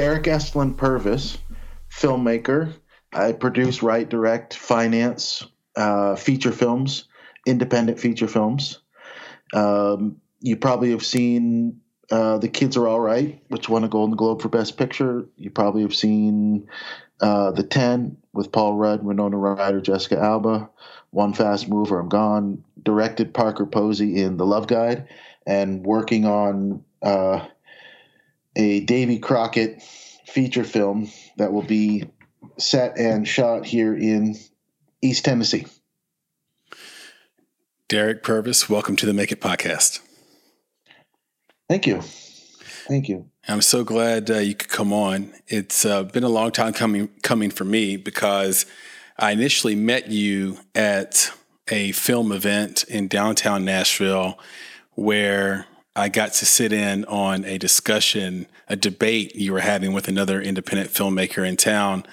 Derek Estlin Purvis, filmmaker. I produce, write, direct, finance uh, feature films, independent feature films. Um, you probably have seen uh, The Kids Are All Right, which won a Golden Globe for Best Picture. You probably have seen uh, The Ten with Paul Rudd, Winona Ryder, Jessica Alba. One Fast Move or I'm Gone. Directed Parker Posey in The Love Guide, and working on uh, a Davy Crockett feature film that will be set and shot here in East Tennessee. Derek Purvis, welcome to the Make It podcast. Thank you. Thank you. I'm so glad uh, you could come on. It's uh, been a long time coming coming for me because I initially met you at a film event in downtown Nashville where I got to sit in on a discussion, a debate you were having with another independent filmmaker in town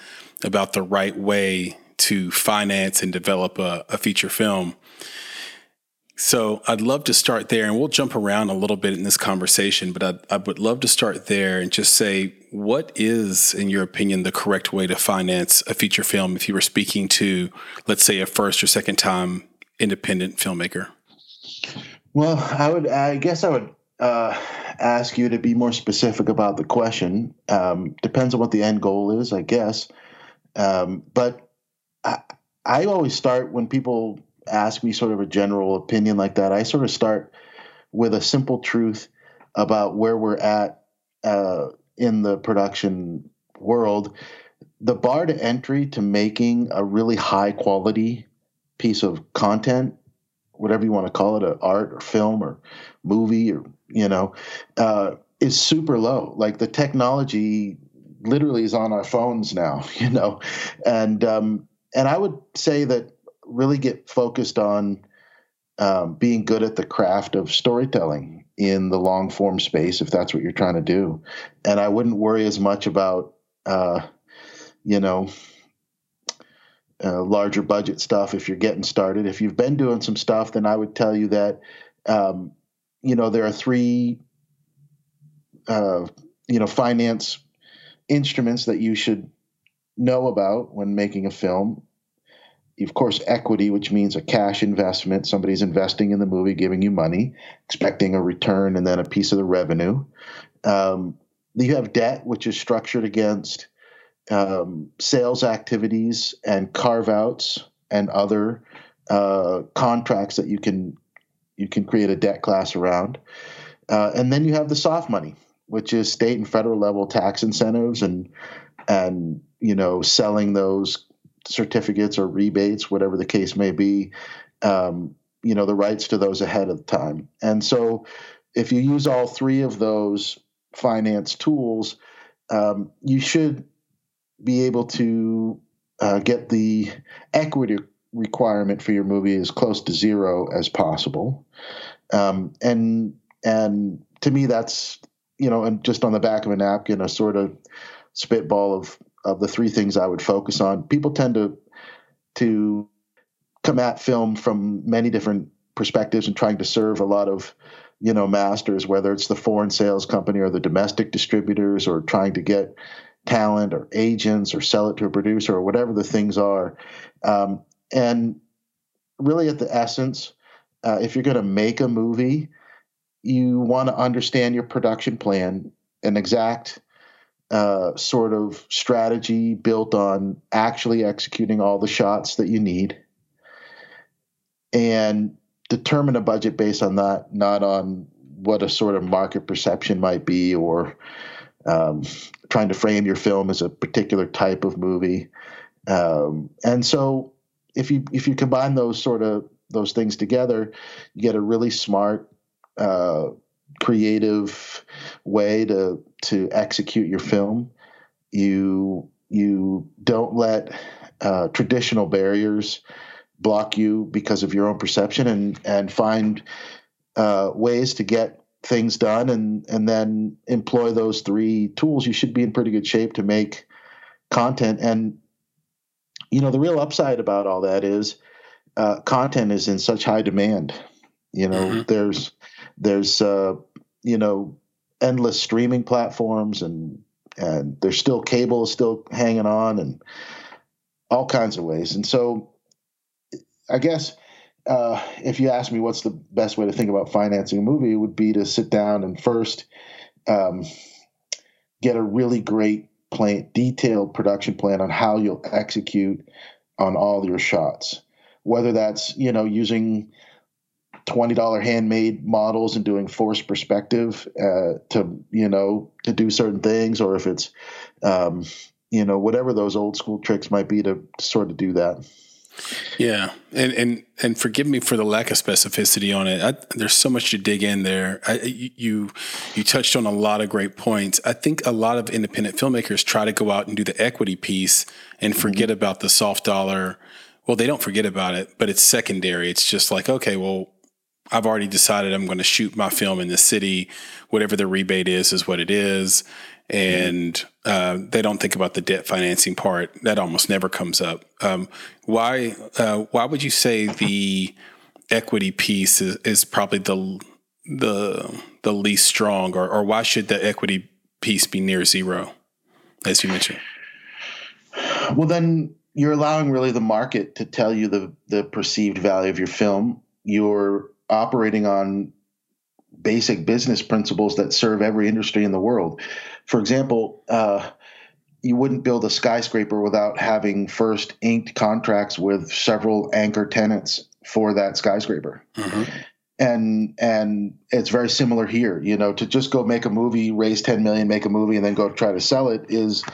about the right way to finance and develop a, a feature film. So I'd love to start there, and we'll jump around a little bit in this conversation, but I'd, I would love to start there and just say, what is, in your opinion, the correct way to finance a feature film if you were speaking to, let's say, a first or second time independent filmmaker? Well, I would, I guess I would uh, ask you to be more specific about the question. Um, depends on what the end goal is, I guess. Um, but I, I always start when people ask me sort of a general opinion like that. I sort of start with a simple truth about where we're at uh, in the production world. The bar to entry to making a really high quality piece of content whatever you want to call it, a art or film or movie or you know, uh, is super low. Like the technology literally is on our phones now, you know, and um, and I would say that really get focused on um, being good at the craft of storytelling in the long form space if that's what you're trying to do, and I wouldn't worry as much about uh, you know uh, larger budget stuff if you're getting started. If you've been doing some stuff, then I would tell you that um, you know there are three uh, you know finance instruments that you should know about when making a film. Of course, equity, which means a cash investment. Somebody's investing in the movie, giving you money, expecting a return, and then a piece of the revenue. Um, you have debt, which is structured against um, sales activities and carve outs and other uh, contracts that you can you can create a debt class around. Uh, and then you have the soft money, which is state and federal level tax incentives and and you know selling those certificates or rebates, whatever the case may be. Um, you know the rights to those ahead of time. And so, if you use all three of those finance tools, um, you should be able to uh, get the equity requirement for your movie as close to zero as possible. Um, and and to me, that's you know, and just on the back of a napkin, a sort of spitball of of the three things I would focus on. People tend to to come at film from many different perspectives and trying to serve a lot of you know masters, whether it's the foreign sales company or the domestic distributors, or trying to get talent or agents or sell it to a producer or whatever the things are. Um, and really, at the essence, uh, if you're going to make a movie, you want to understand your production plan, an exact uh, sort of strategy built on actually executing all the shots that you need, and determine a budget based on that, not on what a sort of market perception might be or um, trying to frame your film as a particular type of movie. Um, and so if you if you combine those sort of those things together, you get a really smart, uh, creative way to to execute your film. You you don't let uh, traditional barriers block you because of your own perception, and and find uh, ways to get things done, and and then employ those three tools. You should be in pretty good shape to make content. And you know the real upside about all that is uh, content is in such high demand. You know, mm-hmm. there's there's uh, you know endless streaming platforms and and there's still cable still hanging on and all kinds of ways. And so, I guess uh, if you ask me what's the best way to think about financing a movie, it would be to sit down and first um, get a really great plan, detailed production plan on how you'll execute on all your shots whether that's you know using twenty dollar handmade models and doing forced perspective uh, to you know to do certain things, or if it's um, you know whatever those old school tricks might be to sort of do that. Yeah, and and and forgive me for the lack of specificity on it. I, there's so much to dig in there. I, you you touched on a lot of great points. I think a lot of independent filmmakers try to go out and do the equity piece and forget mm-hmm. about the soft dollar well, they don't forget about it, but it's secondary. It's just like, okay, well, I've already decided I'm going to shoot my film in the city. Whatever the rebate is, is what it is. And uh, they don't think about the debt financing part. That almost never comes up. Um, why? Uh, why would you say the equity piece is, is probably the the the least strong, or, or why should the equity piece be near zero, as you mentioned? Well, then you're allowing really the market to tell you the the perceived value of your film. You're operating on basic business principles that serve every industry in the world. For example, uh, you wouldn't build a skyscraper without having first inked contracts with several anchor tenants for that skyscraper. Mm-hmm. And and it's very similar here. You know, to just go make a movie, raise ten million, make a movie, and then go try to sell it is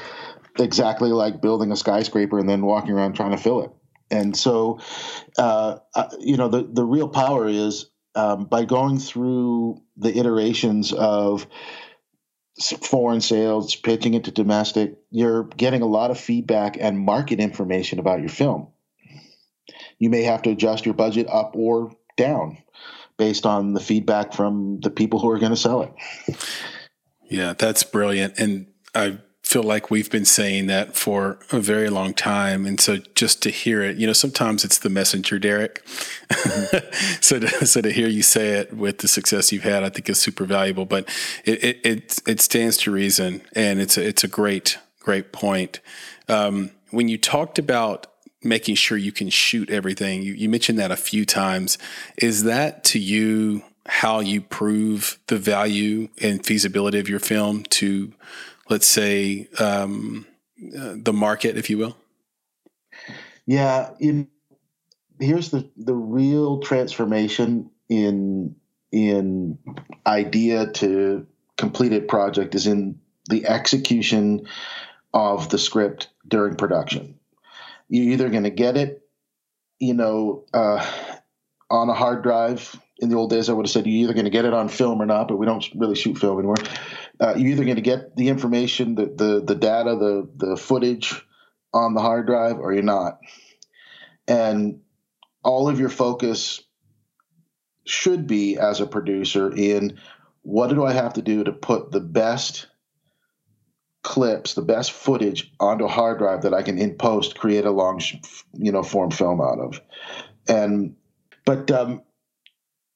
exactly like building a skyscraper and then walking around trying to fill it. And so, uh, uh, you know, the, the real power is um, by going through the iterations of foreign sales, pitching it to domestic, you're getting a lot of feedback and market information about your film. You may have to adjust your budget up or down based on the feedback from the people who are going to sell it. Yeah, that's brilliant. And I feel like we've been saying that for a very long time. And so just to hear it, you know, sometimes it's the messenger, Derek. Mm-hmm. so, to, so to hear you say it with the success you've had, I think is super valuable, but it, it, it, it stands to reason and it's a, it's a great, great point. Um, when you talked about making sure you can shoot everything, you, you mentioned that a few times. Is that to you how you prove the value and feasibility of your film to let's say, um, uh, the market, if you will? Yeah. In, here's the, the real transformation in in idea to completed project is in the execution of the script during production. You're either going to get it, you know, uh, on a hard drive. In the old days, I would have said you're either going to get it on film or not, but we don't really shoot film anymore uh, you're either going to get the information, the, the the data, the the footage on the hard drive, or you're not. And all of your focus should be as a producer in what do I have to do to put the best clips, the best footage onto a hard drive that I can in post create a long, you know, form film out of. And but um,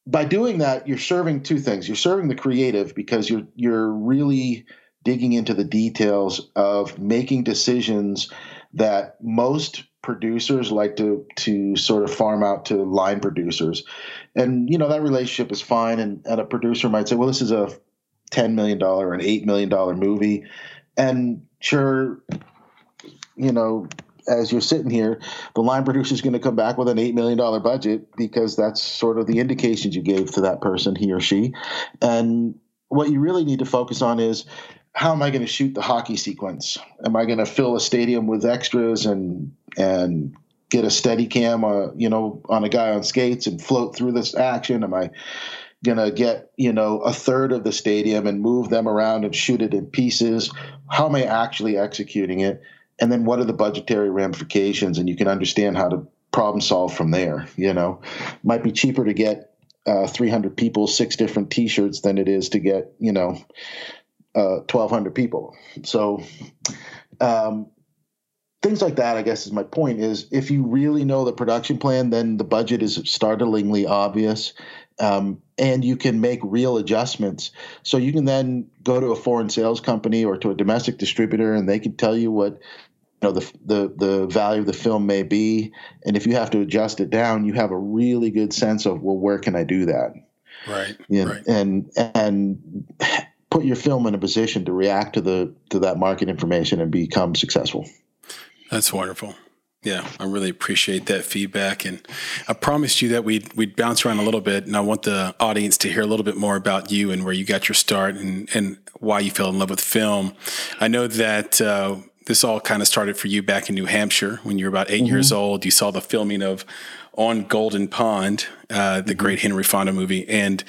by doing that, you're serving two things. You're serving the creative because you're you're really digging into the details of making decisions that most producers like to to sort of farm out to line producers. And you know, that relationship is fine and, and a producer might say, well, this is a ten million dollar an eight million dollar movie. And sure, you know, as you're sitting here, the line producer is going to come back with an $8 million budget because that's sort of the indications you gave to that person, he or she. And what you really need to focus on is how am I going to shoot the hockey sequence? Am I going to fill a stadium with extras and, and, get a Steadicam, uh, you know, on a guy on skates and float through this action? Am I gonna get you know a third of the stadium and move them around and shoot it in pieces? How am I actually executing it? And then what are the budgetary ramifications? And you can understand how to problem solve from there. You know, might be cheaper to get uh, 300 people six different T-shirts than it is to get you know uh, 1,200 people. So um, things like that, I guess, is my point. Is if you really know the production plan, then the budget is startlingly obvious. Um, and you can make real adjustments. So you can then go to a foreign sales company or to a domestic distributor, and they can tell you what know the the the value of the film may be, and if you have to adjust it down, you have a really good sense of well, where can I do that? Right. And right. and and put your film in a position to react to the to that market information and become successful. That's wonderful. Yeah, I really appreciate that feedback, and I promised you that we'd we'd bounce around a little bit, and I want the audience to hear a little bit more about you and where you got your start and and why you fell in love with film. I know that uh, this all kind of started for you back in New Hampshire when you were about 8 mm-hmm. years old. You saw the filming of On Golden Pond, uh, the mm-hmm. great Henry Fonda movie. And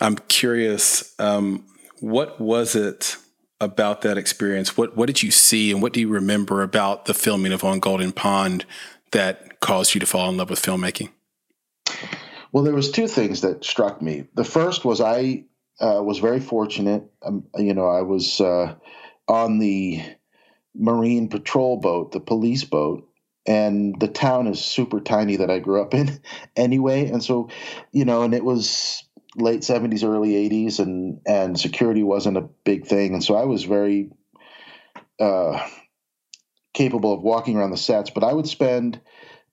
I'm curious, um, what was it about that experience? What what did you see, and what do you remember about the filming of On Golden Pond that caused you to fall in love with filmmaking? Well, there was two things that struck me. The first was I uh, was very fortunate. Um, you know, I was uh, on the marine patrol boat, the police boat, and the town is super tiny that I grew up in anyway. And so, you know, and it was late 70s, early 80s, and and security wasn't a big thing. And so I was very uh, capable of walking around the sets, but I would spend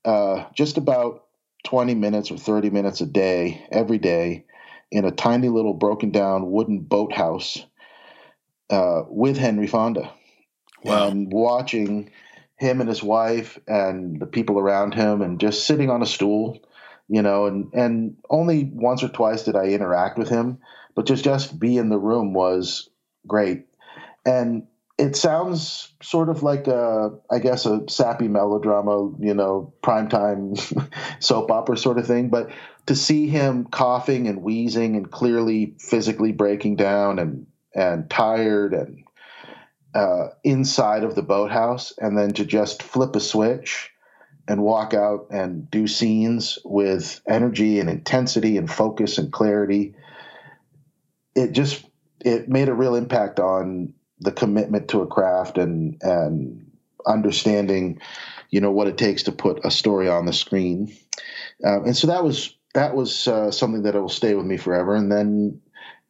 uh, just about 20 minutes or 30 minutes a day, every day, in a tiny little broken down wooden boathouse uh, with Henry Fonda wow. and um, watching him and his wife and the people around him and just sitting on a stool you know and and only once or twice did i interact with him but just just be in the room was great and it sounds sort of like a i guess a sappy melodrama you know primetime soap opera sort of thing but to see him coughing and wheezing and clearly physically breaking down and and tired and uh, inside of the boathouse and then to just flip a switch and walk out and do scenes with energy and intensity and focus and clarity. It just it made a real impact on the commitment to a craft and and understanding you know what it takes to put a story on the screen. Um, and so that was that was uh, something that will stay with me forever. And then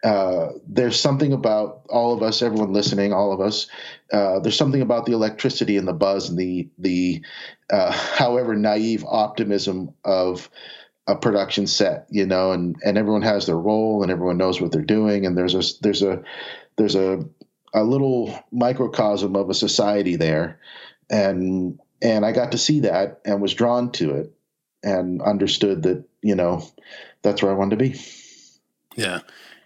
uh, there's something about all of us, everyone listening, all of us. Uh, there's something about the electricity and the buzz and the the uh, however naive optimism of a production set, you know, and and everyone has their role and everyone knows what they're doing, and there's a there's a there's a a little microcosm of a society there, and and I got to see that and was drawn to it and understood that you know that's where I wanted to be. Yeah.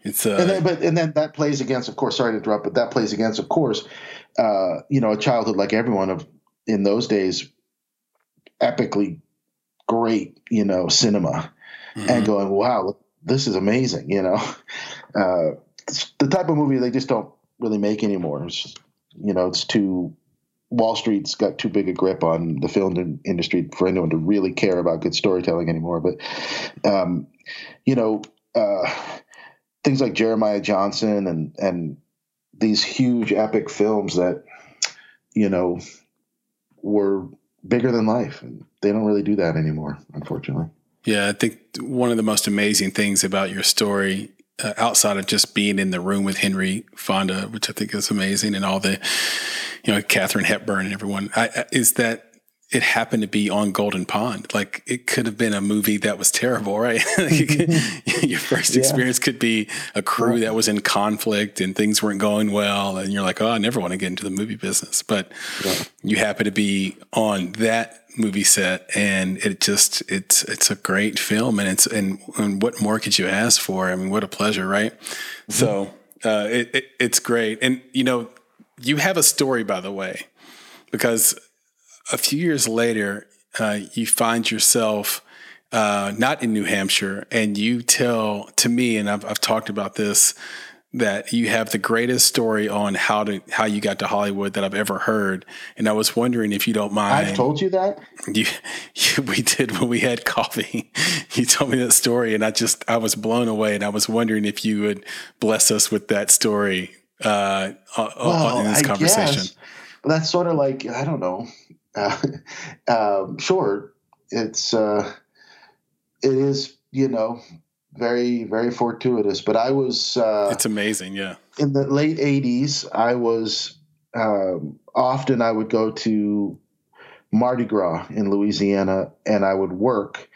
It's uh, and then, but and then that plays against, of course. Sorry to interrupt, but that plays against, of course, uh, you know, a childhood like everyone of in those days, epically great, you know, cinema, mm-hmm. and going, wow, this is amazing, you know, uh, the type of movie they just don't really make anymore. It's just, you know, it's too Wall Street's got too big a grip on the film industry for anyone to really care about good storytelling anymore. But, um, you know, uh, things like Jeremiah Johnson and and these huge epic films that you know were bigger than life. And they don't really do that anymore unfortunately. Yeah i think one of the most amazing things about your story uh, outside of just being in the room with henry fonda which i think is amazing and all the you know katharine hepburn and everyone I, is that it happened to be on Golden Pond. Like it could have been a movie that was terrible, right? your first yeah. experience could be a crew that was in conflict and things weren't going well, and you're like, oh, I never want to get into the movie business. But yeah. you happen to be on that movie set, and it just it's it's a great film, and it's and, and what more could you ask for? I mean, what a pleasure, right? Mm-hmm. So uh, it, it it's great, and you know, you have a story, by the way, because a few years later, uh, you find yourself uh, not in New Hampshire, and you tell to me, and I've, I've talked about this, that you have the greatest story on how to how you got to Hollywood that I've ever heard. And I was wondering if you don't mind. I've told you that. You, you, we did when we had coffee. You told me that story, and I just I was blown away. And I was wondering if you would bless us with that story uh, well, in this I conversation. Guess. That's sort of like I don't know. Uh, um, sure, it's uh, it is you know very very fortuitous. But I was uh, it's amazing, yeah. In the late '80s, I was um, often I would go to Mardi Gras in Louisiana, and I would work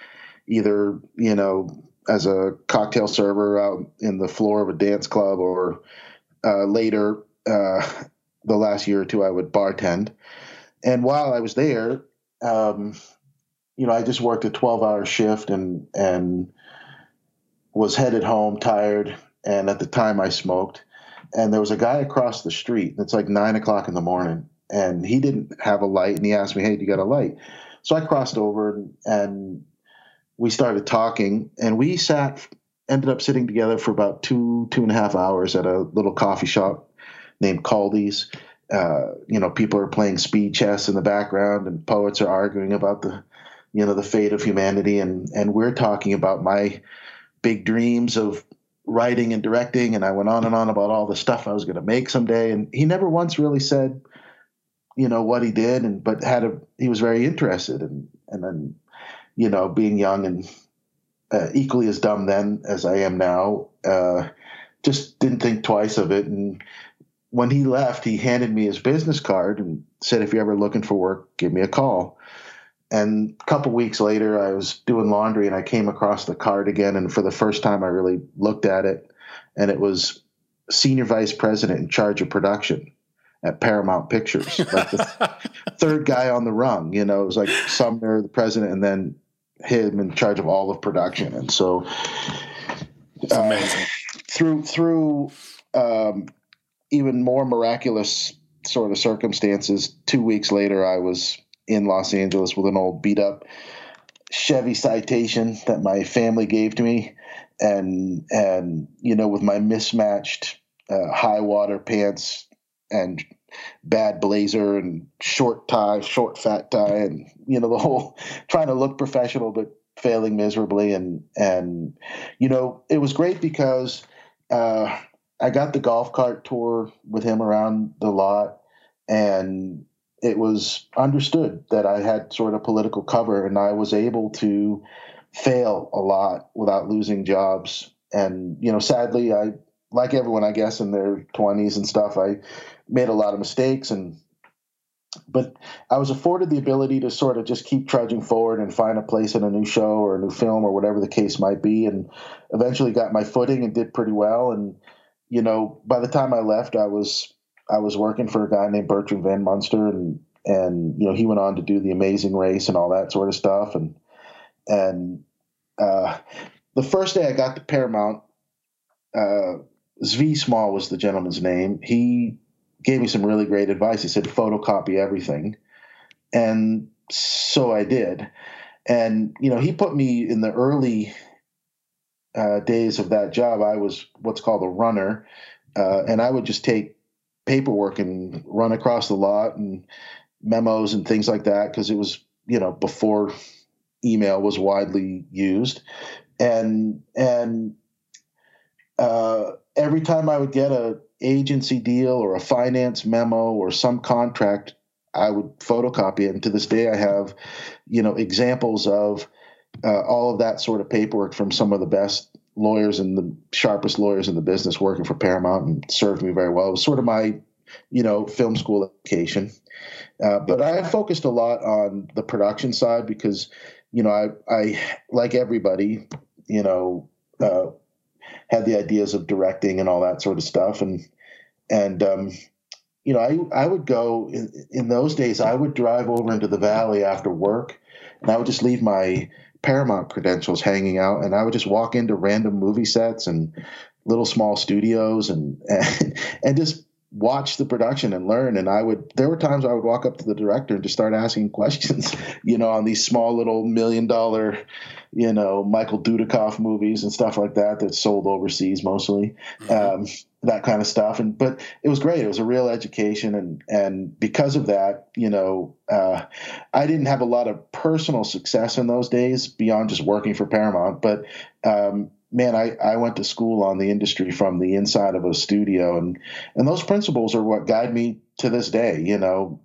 either you know as a cocktail server out in the floor of a dance club, or uh, later uh, the last year or two I would bartend. And while I was there, um, you know, I just worked a 12 hour shift and, and was headed home tired, and at the time I smoked. And there was a guy across the street. It's like nine o'clock in the morning, and he didn't have a light. And he asked me, "Hey, do you got a light?" So I crossed over and, and we started talking, and we sat, ended up sitting together for about two two and a half hours at a little coffee shop named Kaldi's. Uh, you know, people are playing speed chess in the background, and poets are arguing about the, you know, the fate of humanity, and and we're talking about my big dreams of writing and directing. And I went on and on about all the stuff I was going to make someday. And he never once really said you know what he did and but had a he was very interested and and then you know being young and uh, equally as dumb then as I am now. Uh, just didn't think twice of it. And when he left he handed me his business card and said if you're ever looking for work give me a call and a couple weeks later, I was doing laundry and I came across the card again. And for the first time, I really looked at it, and it was senior vice president in charge of production at Paramount Pictures, like the third guy on the rung. You know, it was like Sumner, the president, and then him in charge of all of production. And so, it's amazing. Uh, through through um, even more miraculous sort of circumstances, two weeks later, I was in Los Angeles with an old beat up Chevy Citation that my family gave to me, and and you know with my mismatched uh, high water pants and bad blazer and short tie, short fat tie, and you know the whole trying to look professional but failing miserably, and and you know it was great because uh, I got the golf cart tour with him around the lot, and it was understood that I had sort of political cover and I was able to fail a lot without losing jobs. And, you know, sadly, I, like everyone, I guess, in their 20s and stuff, I made a lot of mistakes and but I was afforded the ability to sort of just keep trudging forward and find a place in a new show or a new film or whatever the case might be, and eventually got my footing and did pretty well. And you know, by the time I left, I was I was working for a guy named Bertram Van Munster, and and you know he went on to do the Amazing Race and all that sort of stuff. And and uh, the first day I got to Paramount, uh, Zvi Small was the gentleman's name. He gave me some really great advice. He said photocopy everything, and so I did. And you know he put me in the early uh, days of that job. I was what's called a runner, uh, and I would just take paperwork and run across the lot and memos and things like that because it was you know before email was widely used and and uh, every time I would get a agency deal or a finance memo or some contract, I would photocopy it. And to this day, I have, you know, examples of uh, all of that sort of paperwork from some of the best lawyers and the sharpest lawyers in the business working for Paramount and served me very well. It was sort of my, you know, film school education. Uh, but I focused a lot on the production side because, you know, I, I like everybody, you know, uh, had the ideas of directing and all that sort of stuff. And, and, um, you know, I, I would go in, in those days, I would drive over into the valley after work and I would just leave my Paramount credentials hanging out, and I would just walk into random movie sets and little small studios and and, and just watch the production and learn. And I would, there were times I would walk up to the director and just start asking questions, you know, on these small little million dollar, you know, Michael Dudikoff movies and stuff like that that sold overseas mostly, mm-hmm. um, that kind of stuff. And but it was great. It was a real education, and and because of that, you know, uh, I didn't have a lot of personal success in those days beyond just working for Paramount, but um, man, I, I went to school on the industry from the inside of a studio, and and those principles are what guide me to this day. You know,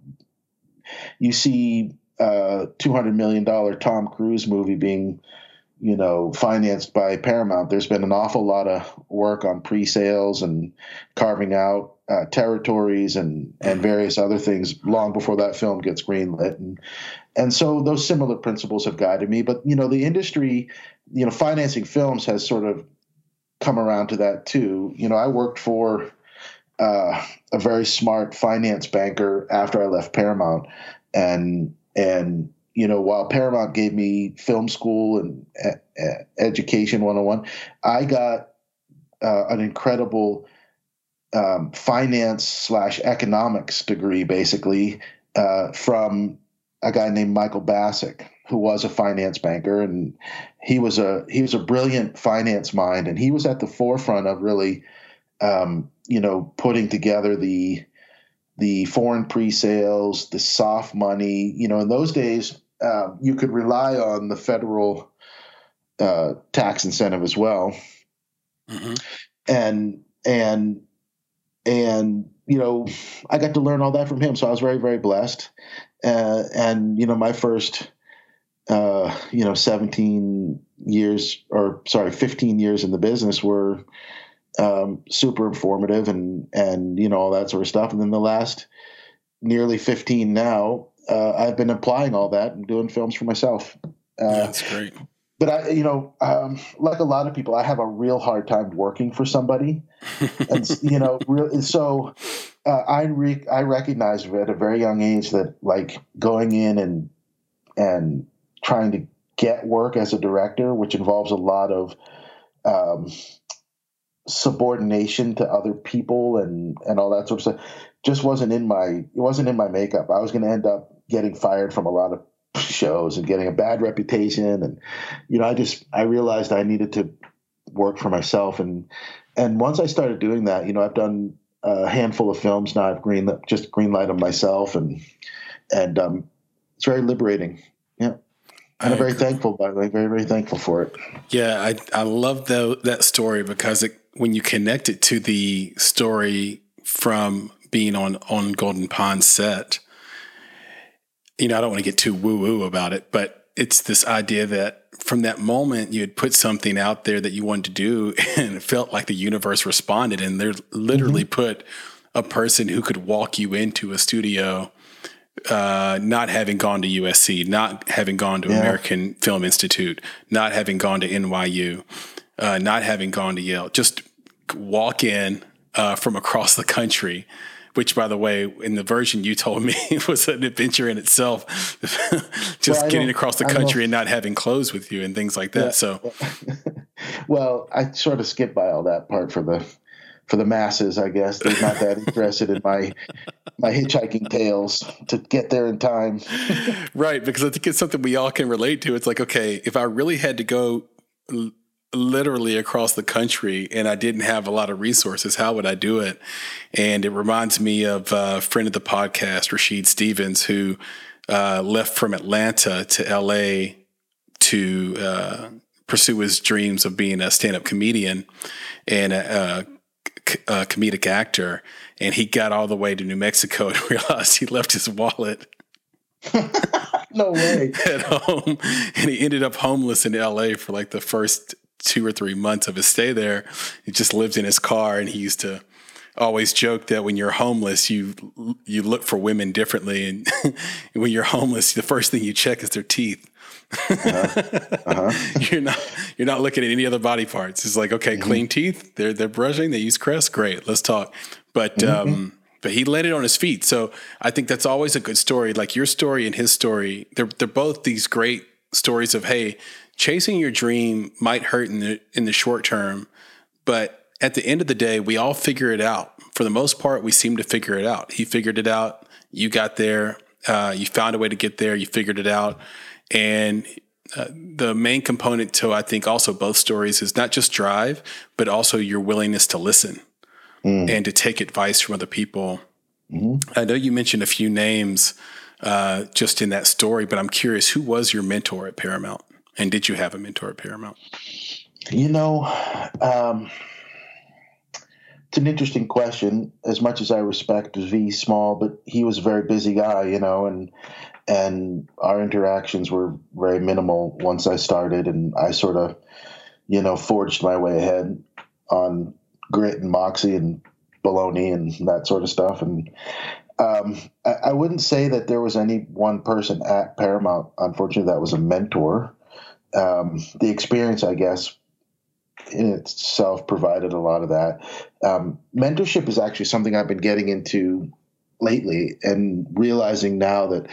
you see a two hundred million dollar Tom Cruise movie being you know financed by Paramount. There's been an awful lot of work on pre-sales and carving out uh, territories and and various other things long before that film gets greenlit and and so those similar principles have guided me. But you know, the industry, you know, financing films has sort of come around to that too. You know, I worked for uh, a very smart finance banker after I left Paramount, and and you know, while Paramount gave me film school and uh, education 101, I got uh, an incredible um, finance slash economics degree, basically uh, from a guy named Michael Bassick, who was a finance banker, and he was a he was a brilliant finance mind, and he was at the forefront of really, um, you know, putting together the the foreign pre-sales, the soft money. You know, in those days, uh, you could rely on the federal uh, tax incentive as well, mm-hmm. and and and you know, I got to learn all that from him. So I was very, very blessed. Uh, and you know, my first, uh, you know, 17 years or sorry, 15 years in the business were um, super informative and and you know all that sort of stuff. And then the last nearly 15 now, uh, I've been applying all that and doing films for myself. Uh, That's great but I, you know, um, like a lot of people, I have a real hard time working for somebody, and you know, real, so uh, I re- I recognized at a very young age that like going in and and trying to get work as a director, which involves a lot of um, subordination to other people and and all that sort of stuff, just wasn't in my it wasn't in my makeup. I was going to end up getting fired from a lot of shows and getting a bad reputation. And you know i just i realized i needed to work for myself. And and once i started doing that you know i've done a handful of films. Now i've green just greenlight them myself and and um, it's very liberating. Yeah. And I'm very thankful, by the way, very, very thankful for it. Yeah, I I love the, that story because it, when you connect it to the story from being on on Golden Pond set, you know, I don't want to get too woo woo about it, but it's this idea that from that moment you had put something out there that you wanted to do and it felt like the universe responded and they literally mm-hmm. put a person who could walk you into a studio uh, not having gone to USC, not having gone to yeah. American Film Institute, not having gone to NYU, uh, not having gone to Yale, just walk in uh, from across the country which by the way, in the version you told me was an adventure in itself, just well, getting across the country and not having clothes with you and things like that. Yeah. So, well, I sort of skipped by all that part for the for the masses, I guess. They're not that interested in my my hitchhiking tales to get there in time. right, because I think it's something we all can relate to. It's like, okay, if I really had to go literally across the country and I didn't have a lot of resources, how would I do it? And it reminds me of a friend of the podcast, Rashid Stevens, who uh, left from Atlanta to LA to uh, pursue his dreams of being a stand up comedian and a, a, a comedic actor. And he got all the way to New Mexico and realized he left his wallet. no way. At home. And he ended up homeless in LA for like the first two or three months of his stay there. He just lived in his car, and he used to always joke that when you're homeless, you you look for women differently, and when you're homeless, the first thing you check is their teeth. uh-huh. Uh-huh. you're not you're not looking at any other body parts. It's like okay, mm-hmm. clean teeth. They're they're brushing. They use Crest. Great, let's talk. But mm-hmm. um, but he landed on his feet. So I think that's always a good story. Like your story and his story, they're they're both these great stories of hey, chasing your dream might hurt in the in the short term, but at the end of the day, we all figure it out. For the most part, we seem to figure it out. He figured it out. You got there. Uh, you found a way to get there. You figured it out. And uh, the main component to, I think, also both stories is not just drive, but also your willingness to listen mm. and to take advice from other people. Mm-hmm. I know you mentioned a few names uh, just in that story, but I'm curious who was your mentor at Paramount? And did you have a mentor at Paramount? You know, um, it's an interesting question. As much as I respect V Small, but he was a very busy guy, you know, and and our interactions were very minimal once I started, and I sort of, you know, forged my way ahead on grit and moxie and baloney and that sort of stuff. And um, I, I, wouldn't say that there was any one person at Paramount, unfortunately, that was a mentor. Um, the experience, I guess, in itself provided a lot of that. Um, mentorship is actually something I've been getting into lately and realizing now that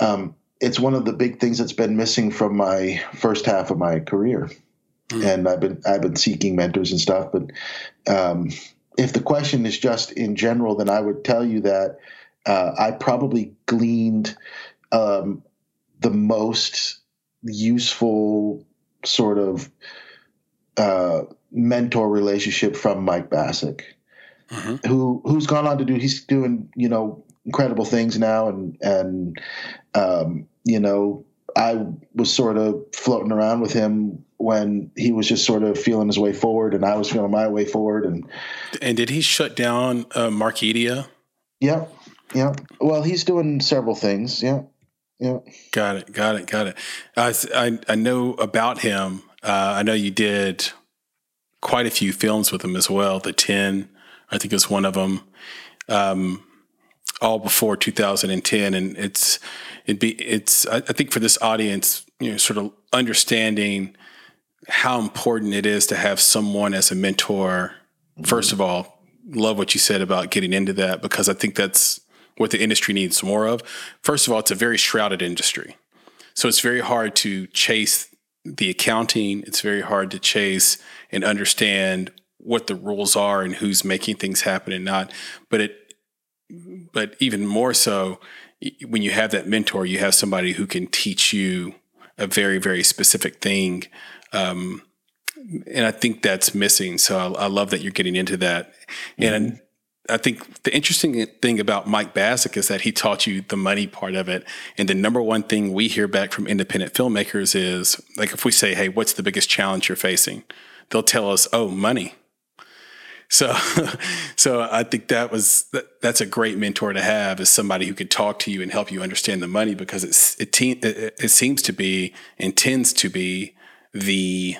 um, it's one of the big things that's been missing from my first half of my career. Mm. And I've been I've been seeking mentors and stuff, but um, if the question is just in general, then I would tell you that uh, I probably gleaned um, the most useful sort of uh, mentor relationship from Mike Bacsik, mm-hmm. who who's gone on to do he's doing you know incredible things now, and and um, you know I was sort of floating around with him when he was just sort of feeling his way forward, and I was feeling my way forward. And and did he shut down uh, Markedia? Yeah, yeah. Well, he's doing several things. Yeah, yeah. Got it. Got it. Got it. I I, I know about him. Uh, I know you did quite a few films with him as well. The Ten, I think, is one of them. Um, all before 2010, and it's it be it's I, I think for this audience, you know, sort of understanding how important it is to have someone as a mentor. First of all, love what you said about getting into that because I think that's what the industry needs more of. First of all, it's a very shrouded industry. So it's very hard to chase the accounting. It's very hard to chase and understand what the rules are and who's making things happen and not. But it but even more so, when you have that mentor, you have somebody who can teach you a very, very specific thing. Um, and I think that's missing. So I, I, love that you're getting into that. Mm-hmm. And I think the interesting thing about Mike Bacsik is that he taught you the money part of it. And the number one thing we hear back from independent filmmakers is like if we say, hey, what's the biggest challenge you're facing? They'll tell us, oh, money. So, so I think that was that, that's a great mentor to have is somebody who could talk to you and help you understand the money because it's it, te- it, it seems to be and tends to be the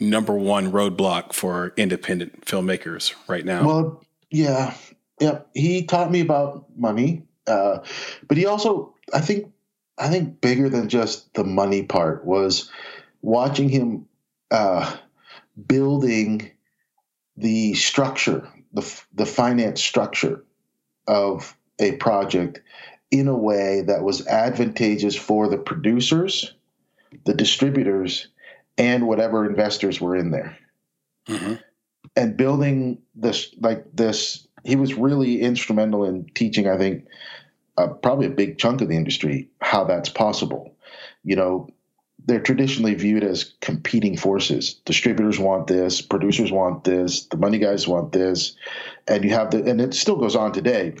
number one roadblock for independent filmmakers right now. Well, yeah, yeah. He taught me about money, uh, but he also, I think, I think bigger than just the money part was watching him uh, building the structure, the, the finance structure of a project in a way that was advantageous for the producers, the distributors, and whatever investors were in there. Mm-hmm. And building this, like this, he was really instrumental in teaching, I think, uh, probably a big chunk of the industry how that's possible. You know, they're traditionally viewed as competing forces. Distributors want this, producers want this, the money guys want this, and you have the and it still goes on today.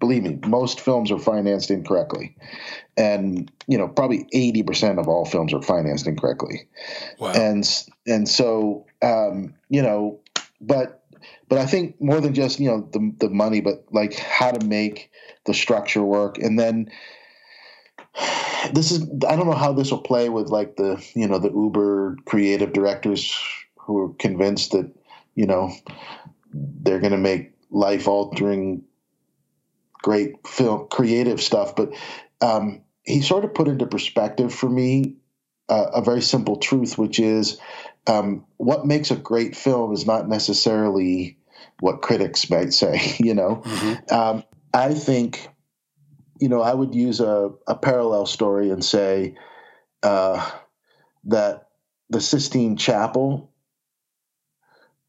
Believe me, most films are financed incorrectly, and you know probably eighty percent of all films are financed incorrectly. Wow. And and so um, you know, but but I think more than just you know the the money, but like how to make the structure work, and then this is I don't know how this will play with like the you know the Uber creative directors who are convinced that you know they're going to make life altering great film creative stuff. But um, he sort of put into perspective for me uh, a very simple truth which is um, what makes a great film is not necessarily what critics might say you know mm-hmm. um, i think you know, I would use a, a parallel story and say uh, that the Sistine Chapel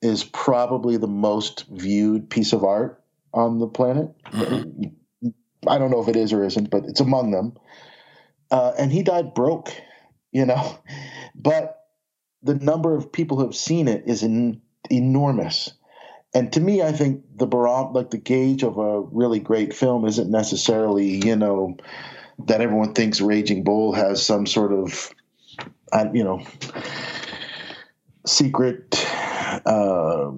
is probably the most viewed piece of art on the planet. Mm-hmm. I don't know if it is or isn't, but it's among them. Uh, and he died broke, you know. But the number of people who have seen it is in, enormous. And to me, I think the barom- like the gauge of a really great film isn't necessarily, you know, that everyone thinks Raging Bull has some sort of, you know, secret uh,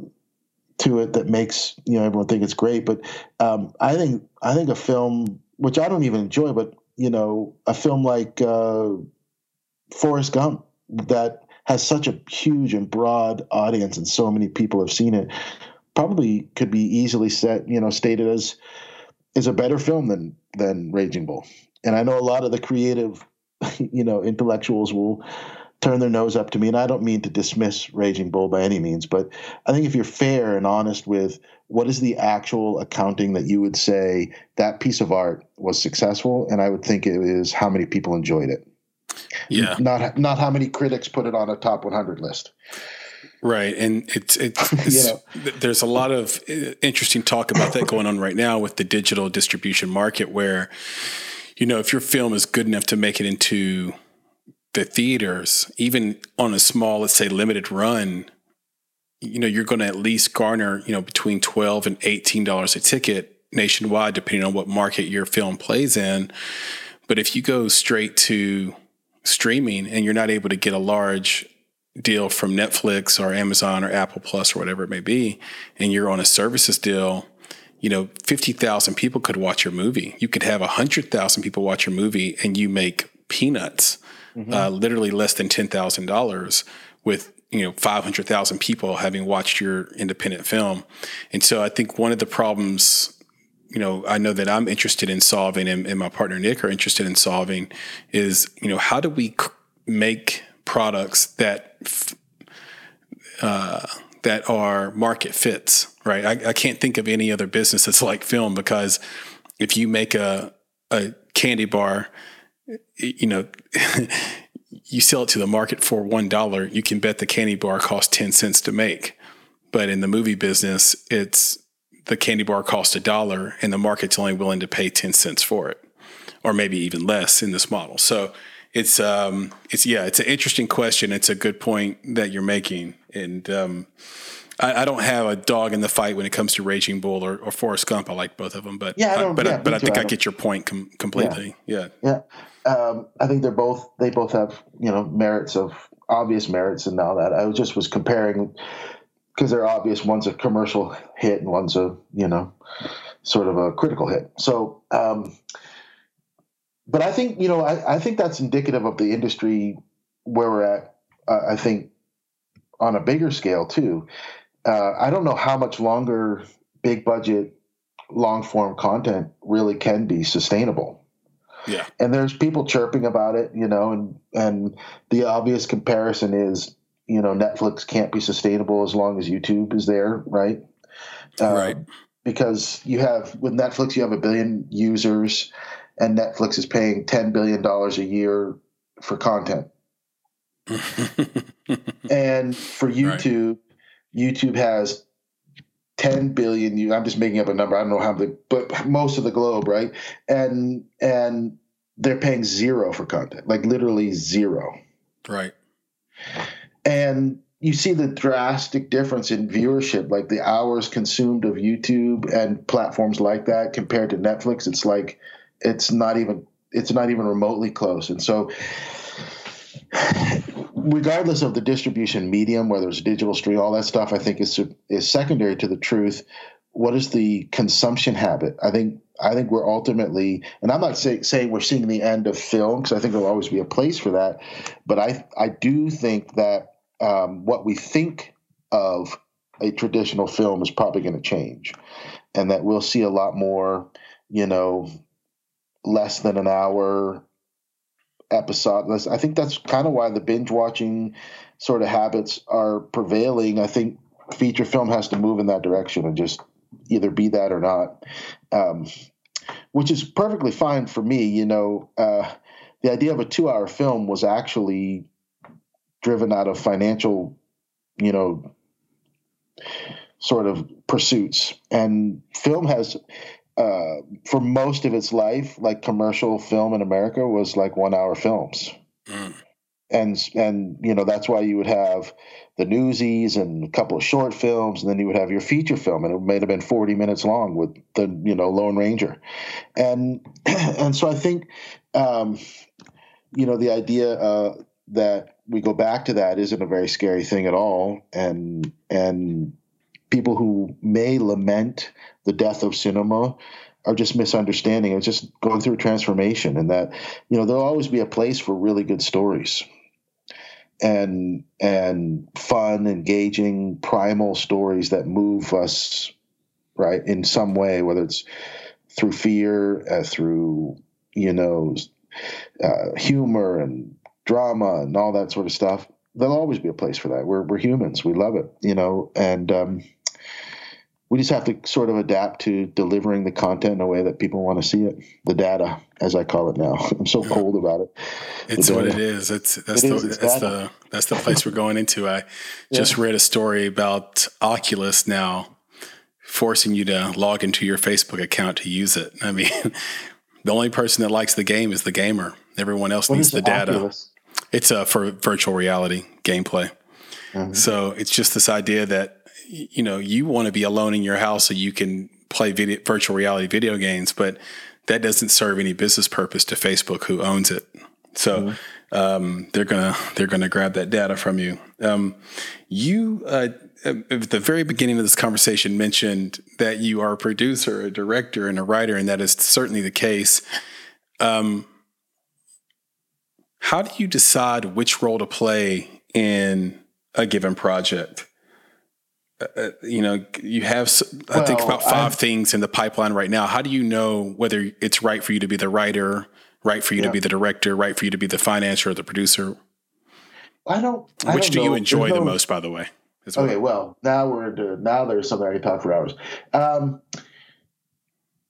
to it that makes you know everyone think it's great. But um, I think I think a film which I don't even enjoy, but you know, a film like uh, Forrest Gump that has such a huge and broad audience and so many people have seen it probably could be easily set you know stated as is a better film than than Raging Bull. And I know a lot of the creative you know intellectuals will turn their nose up to me. And I don't mean to dismiss Raging Bull by any means, but I think if you're fair and honest with what is the actual accounting that you would say that piece of art was successful, and I would think it is how many people enjoyed it. Yeah. Not not how many critics put it on a top 100 list. Right, and it's it's, it's you know. there's a lot of uh, interesting talk about that going on right now with the digital distribution market, where you know if your film is good enough to make it into the theaters, even on a small, let's say, limited run, you know, you're going to at least garner, you know, between twelve and eighteen dollars a ticket nationwide, depending on what market your film plays in. But if you go straight to streaming and you're not able to get a large deal from Netflix or Amazon or Apple Plus or whatever it may be, and you're on a services deal, you know, 50,000 people could watch your movie. You could have 100,000 people watch your movie and you make peanuts mm-hmm. uh, literally less than ten thousand dollars with you know 500,000 people having watched your independent film. And so I think one of the problems you know I know that I'm interested in solving and, and my partner Nick are interested in solving is you know how do we make products that uh, that are market fits, right? I, I, can't think of any other business that's like film because if you make a a candy bar you know, you sell it to the market for one dollar, you can bet the candy bar costs ten cents to make. But in the movie business, it's the candy bar costs a dollar, and the market's only willing to pay ten cents for it, or maybe even less in this model. So it's um, it's yeah, it's an interesting question. It's a good point that you're making, and um, I, I, don't have a dog in the fight when it comes to Raging Bull or, or Forrest Gump. I like both of them, but yeah, I but yeah, I, but I think I, I get your point com- completely. Yeah, yeah. yeah. Um, I think they're both they both have you know merits of obvious merits and all that. I just was comparing because they're obvious. One's a commercial hit and one's a you know sort of a critical hit. So. Um, but I think you know I, I think that's indicative of the industry where we're at. Uh, I think on a bigger scale too uh, I don't know how much longer big budget, long form content really can be sustainable. Yeah. And there's people chirping about it, you know, and and the obvious comparison is, you know, Netflix can't be sustainable as long as YouTube is there, right? Uh, right. Because you have with Netflix, you have a billion users, and Netflix is paying ten billion dollars a year for content. and for YouTube, right YouTube has 10 billion i'm just making up a number i don't know how many but most of the globe right and and they're paying zero for content like literally zero right and you see the drastic difference in viewership like the hours consumed of youtube and platforms like that compared to netflix it's like it's not even it's not even remotely close and so regardless of the distribution medium, whether it's digital stream, all that stuff, I think is is secondary to the truth. What is the consumption habit? I think I think we're ultimately, and I'm not say, saying we're seeing the end of film because I think there'll always be a place for that, but I I do think that um, what we think of a traditional film is probably going to change, and that we'll see a lot more, you know, less than an hour episode. I think that's kind of why the binge watching sort of habits are prevailing. I think feature film has to move in that direction and just either be that or not, um, which is perfectly fine for me. You know, uh, the idea of a two hour film was actually driven out of financial, you know, sort of pursuits. And film has, uh, for most of its life, like commercial film in America was like one hour films. Mm. And, and you know that's why you would have the newsies and a couple of short films, and then you would have your feature film, and it may have been forty minutes long with the you know Lone Ranger, and and so I think um, you know the idea uh, that we go back to that isn't a very scary thing at all, and and people who may lament the death of cinema are just misunderstanding. It's just going through a transformation, and that you know there'll always be a place for really good stories, and and fun, engaging, primal stories that move us right in some way, whether it's through fear, uh, through you know uh, humor and drama and all that sort of stuff. There'll always be a place for that. We're we're humans. We love it, you know, and um, we just have to sort of adapt to delivering the content in a way that people want to see it. The data, as I call it now. I'm so cold about it. It's what it is. It's that's it the is, it's that's data. the that's the place we're going into. I just yeah. read a story about Oculus now forcing you to log into your Facebook account to use it. I mean, the only person that likes the game is the gamer. Everyone else what needs the data. Oculus? It's uh, for virtual reality gameplay. Mm-hmm. So it's just this idea that you know, you want to be alone in your house so you can play video, virtual reality video games, but that doesn't serve any business purpose to Facebook, who owns it. So mm-hmm. um, they're gonna they're gonna grab that data from you. Um, you uh, at the very beginning of this conversation mentioned that you are a producer, a director, and a writer, and that is certainly the case. Um, how do you decide which role to play in a given project? Uh, you know, you have, I well, think, about 5 I, things in the pipeline right now. How do you know whether it's right for you to be the writer, right for you yeah. to be the director, right for you to be the financier or the producer? I don't. I Which don't do know. you enjoy the most, by the way? Okay, well, now we're into now. There's something I can talk for hours. Um,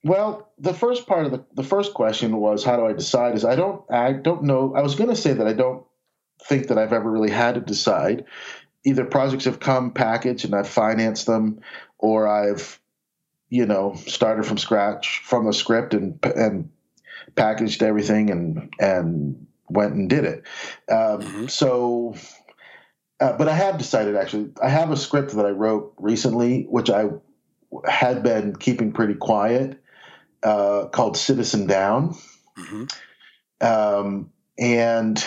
well, the first part of the the first question was how do I decide? Is I don't I don't know. I was going to say that I don't think that I've ever really had to decide either projects have come packaged and I've financed them, or I've you know started from scratch from the script and and packaged everything and and went and did it. Um, mm-hmm. So, uh, but I have decided actually I have a script that I wrote recently, which I had been keeping pretty quiet, uh, called Citizen Down. Mm-hmm. Um, and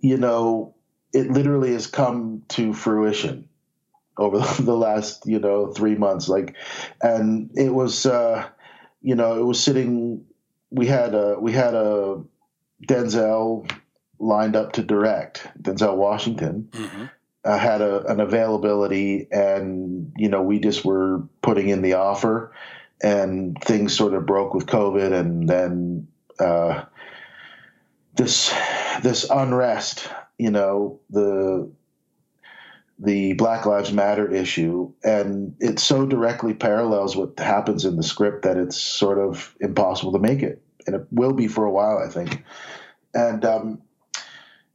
you know it literally has come to fruition over the last you know three months like and it was uh you know it was sitting we had a we had a denzel lined up to direct denzel washington mm-hmm. uh, had a, an availability and you know we just were putting in the offer and things sort of broke with covid and then uh this this unrest you know the the Black Lives Matter issue, and it so directly parallels what happens in the script that it's sort of impossible to make it, and it will be for a while, I think. And um,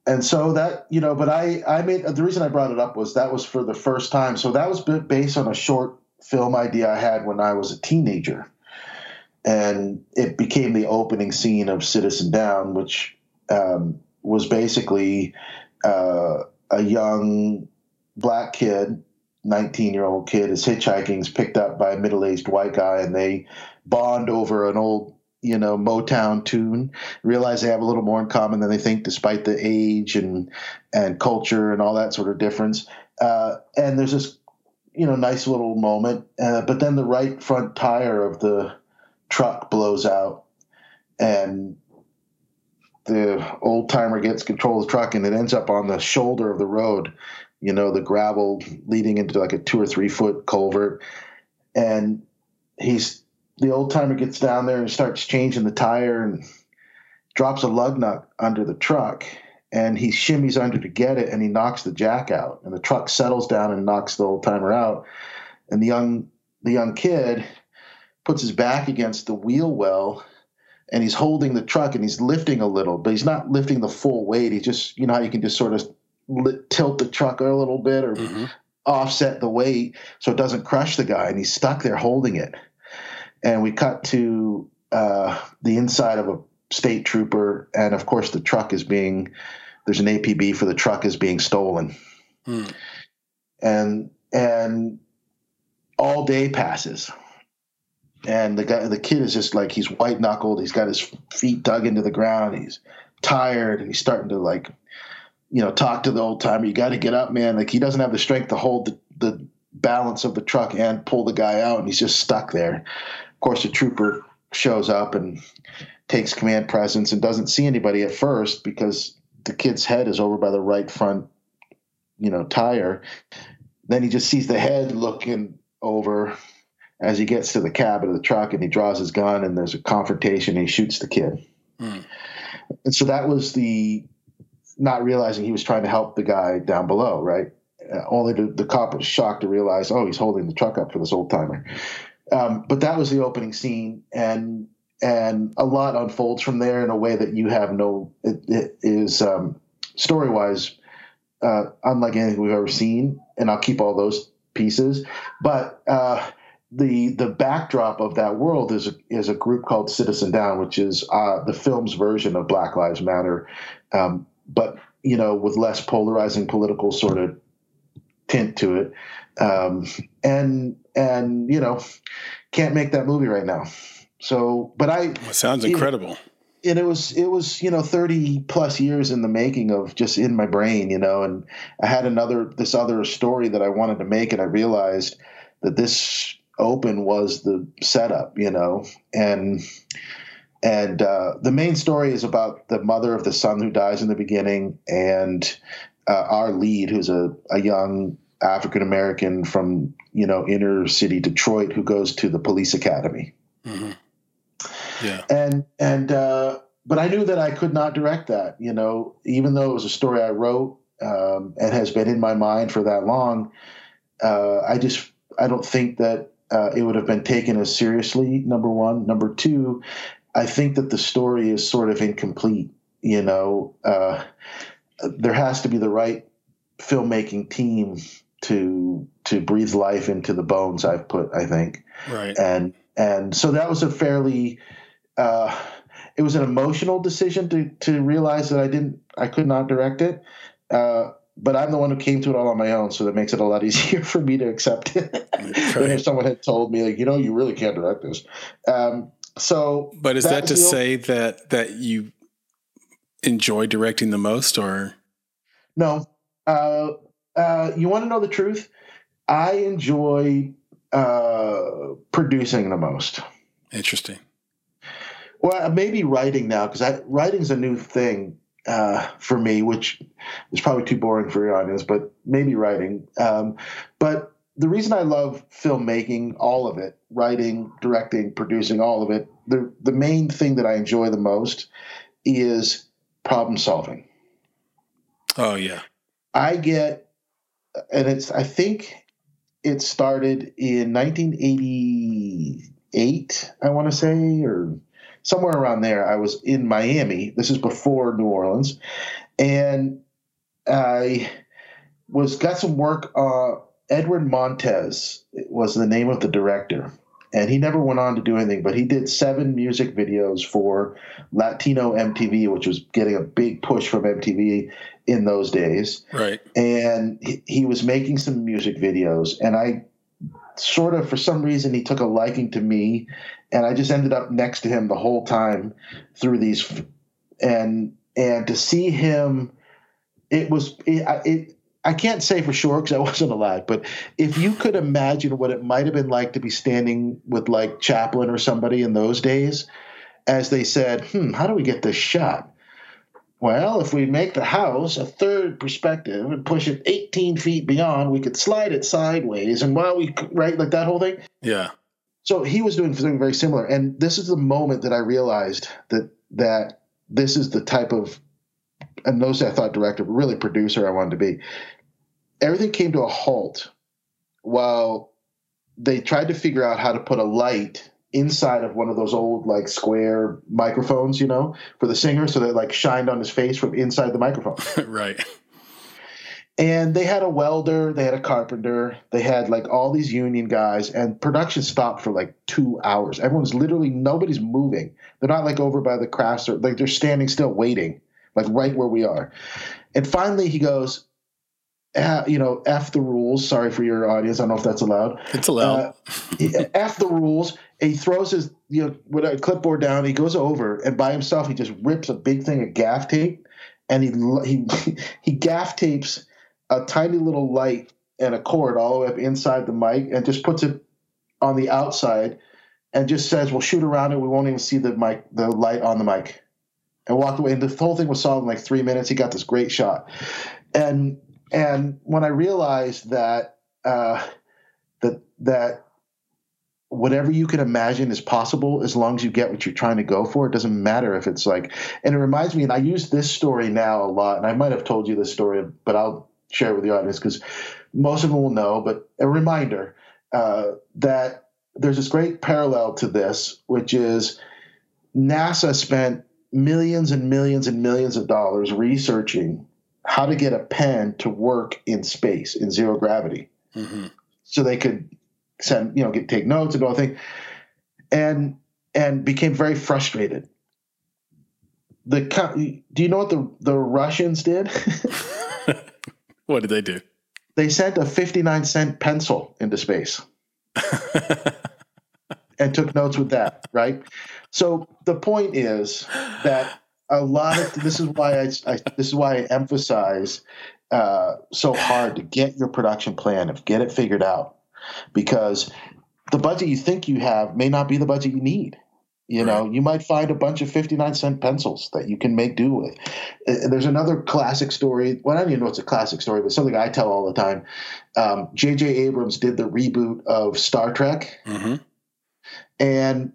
and so that you know, but I I made the reason I brought it up was that was for the first time. So that was based on a short film idea I had when I was a teenager, and it became the opening scene of Citizen Down, which um, was basically uh, a young black kid, 19 year old kid, is hitchhiking, is picked up by a middle aged white guy, and they bond over an old, you know, Motown tune. Realize they have a little more in common than they think, despite the age and and culture and all that sort of difference. Uh, and there's this, you know, nice little moment, uh, but then the right front tire of the truck blows out, and the old timer gets control of the truck and it ends up on the shoulder of the road, you know, the gravel leading into like a two or three foot culvert. And he's the old timer gets down there and starts changing the tire and drops a lug nut under the truck and he shimmies under to get it and he knocks the jack out and the truck settles down and knocks the old timer out and the young the young kid puts his back against the wheel well and he's holding the truck and he's lifting a little, but he's not lifting the full weight. He just, you know, how you can just sort of tilt the truck a little bit or mm-hmm. offset the weight so it doesn't crush the guy, and he's stuck there holding it. And we cut to uh, the inside of a state trooper, and of course the truck is being there's an APB for the truck is being stolen, hmm. and and all day passes, and the guy the kid is just like he's white knuckled, he's got his feet dug into the ground, he's tired, and he's starting to like you know talk to the old timer. You got to get up, man. Like he doesn't have the strength to hold the, the balance of the truck and pull the guy out, and he's just stuck there. Of course, the trooper shows up and takes command presence and doesn't see anybody at first because the kid's head is over by the right front, you know, tire. Then he just sees the head looking over as he gets to the cab of the truck and he draws his gun and there's a confrontation and he shoots the kid. Mm. And so that was the not realizing he was trying to help the guy down below, right? Uh, only the, the cop was shocked to realize, oh, he's holding the truck up for this old timer. Um, but that was the opening scene, and and a lot unfolds from there in a way that you have no it, it is um, story wise uh, unlike anything we've ever seen. And I'll keep all those pieces, but uh, the the backdrop of that world is a, is a group called Citizen Down, which is uh, the film's version of Black Lives Matter, um, but you know with less polarizing political sort of tint to it, um, and and you know can't make that movie right now. So, but I well, sounds incredible. and it was it was you know 30 plus years in the making of just in my brain you know and i had another this other story that i wanted to make and i realized that this open was the setup you know and and uh, the main story is about the mother of the son who dies in the beginning and uh, our lead who's a, a young African American from you know inner city Detroit who goes to the police academy. Mm-hmm. Yeah, and and uh, but I knew that I could not direct that. You know, even though it was a story I wrote um, and has been in my mind for that long, uh, I just I don't think that uh, it would have been taken as seriously. Number one, number two, I think that the story is sort of incomplete. You know, uh, there has to be the right filmmaking team to to breathe life into the bones I've put. I think. Right. And and so that was a fairly. Uh, it was an emotional decision to to realize that I didn't I could not direct it. Uh, but I'm the one who came to it all on my own, so that makes it a lot easier for me to accept it right. than if someone had told me, like, you know, you really can't direct this. Um, so, but is that to say that that you enjoy directing the most, or no? Uh, uh, you want to know the truth? I enjoy uh, producing the most. Interesting. Well, maybe writing now because I writing's a new thing uh, for me, which is probably too boring for your audience, but maybe writing. Um, but the reason I love filmmaking, all of it, writing, directing, producing, all of it, the the main thing that I enjoy the most is problem solving. Oh yeah. I get and it's I think it started in 1988, I want to say, or somewhere around there. I was in Miami. This is before New Orleans, and I was got some work. Uh, Edward Montez was the name of the director, and he never went on to do anything. But he did seven music videos for Latino MTV, which was getting a big push from MTV in those days. Right. And he, he was making some music videos, and I sort of, for some reason, he took a liking to me, and I just ended up next to him the whole time through these, and and to see him, it was it. it I can't say for sure because I wasn't alive, but if you could imagine what it might have been like to be standing with like Chaplin or somebody in those days, as they said, "Hmm, how do we get this shot?" Well, if we make the house a third perspective and push it 18 feet beyond, we could slide it sideways. And while we, right, like that whole thing? Yeah. So he was doing something very similar. And this is the moment that I realized that, that this is the type of, and those I thought director, but really producer I wanted to be. Everything came to a halt while they tried to figure out how to put a light inside of one of those old like square microphones, you know, for the singer, so that like shined on his face from inside the microphone. right. And they had a welder, they had a carpenter, they had like all these union guys, and production stopped for like two hours. Everyone's literally nobody's moving. They're not like over by the crafts or like they're standing still waiting, like right where we are. And finally, he goes, uh, you know, F the rules. Sorry for your audience. I don't know if that's allowed. It's allowed. Uh, F the rules. And he throws his you know with a clipboard down. He goes over and by himself he just rips a big thing of gaff tape, and he he he gaff tapes a tiny little light and a cord all the way up inside the mic and just puts it on the outside and just says, "We'll shoot around it. We won't even see the mic, the light on the mic." And walked away. And the whole thing was solved in like three minutes. He got this great shot. And and when I realized that uh, that that whatever you can imagine is possible as long as you get what you're trying to go for. It doesn't matter if it's like, and it reminds me, and I use this story now a lot, and I might have told you this story, but I'll share with the audience because most of them will know. But a reminder uh, that there's this great parallel to this, which is NASA spent millions and millions and millions of dollars researching how to get a pen to work in space in zero gravity, mm-hmm. so they could send you know get take notes and all thing, and and became very frustrated. The do you know what the the Russians did? what did they do? They sent a fifty nine cent pencil into space. and took notes with that, right? So the point is that a lot of this is why I, I this is why I emphasize uh, so hard to get your production plan and get it figured out because the budget you think you have may not be the budget you need. You right. know, you might find a bunch of 59 cent pencils that you can make do with. Uh, there's another classic story. Well, I don't even know it's a classic story, but something I tell all the time. J.J. Um, Abrams did the reboot of Star Trek. Mm-hmm. And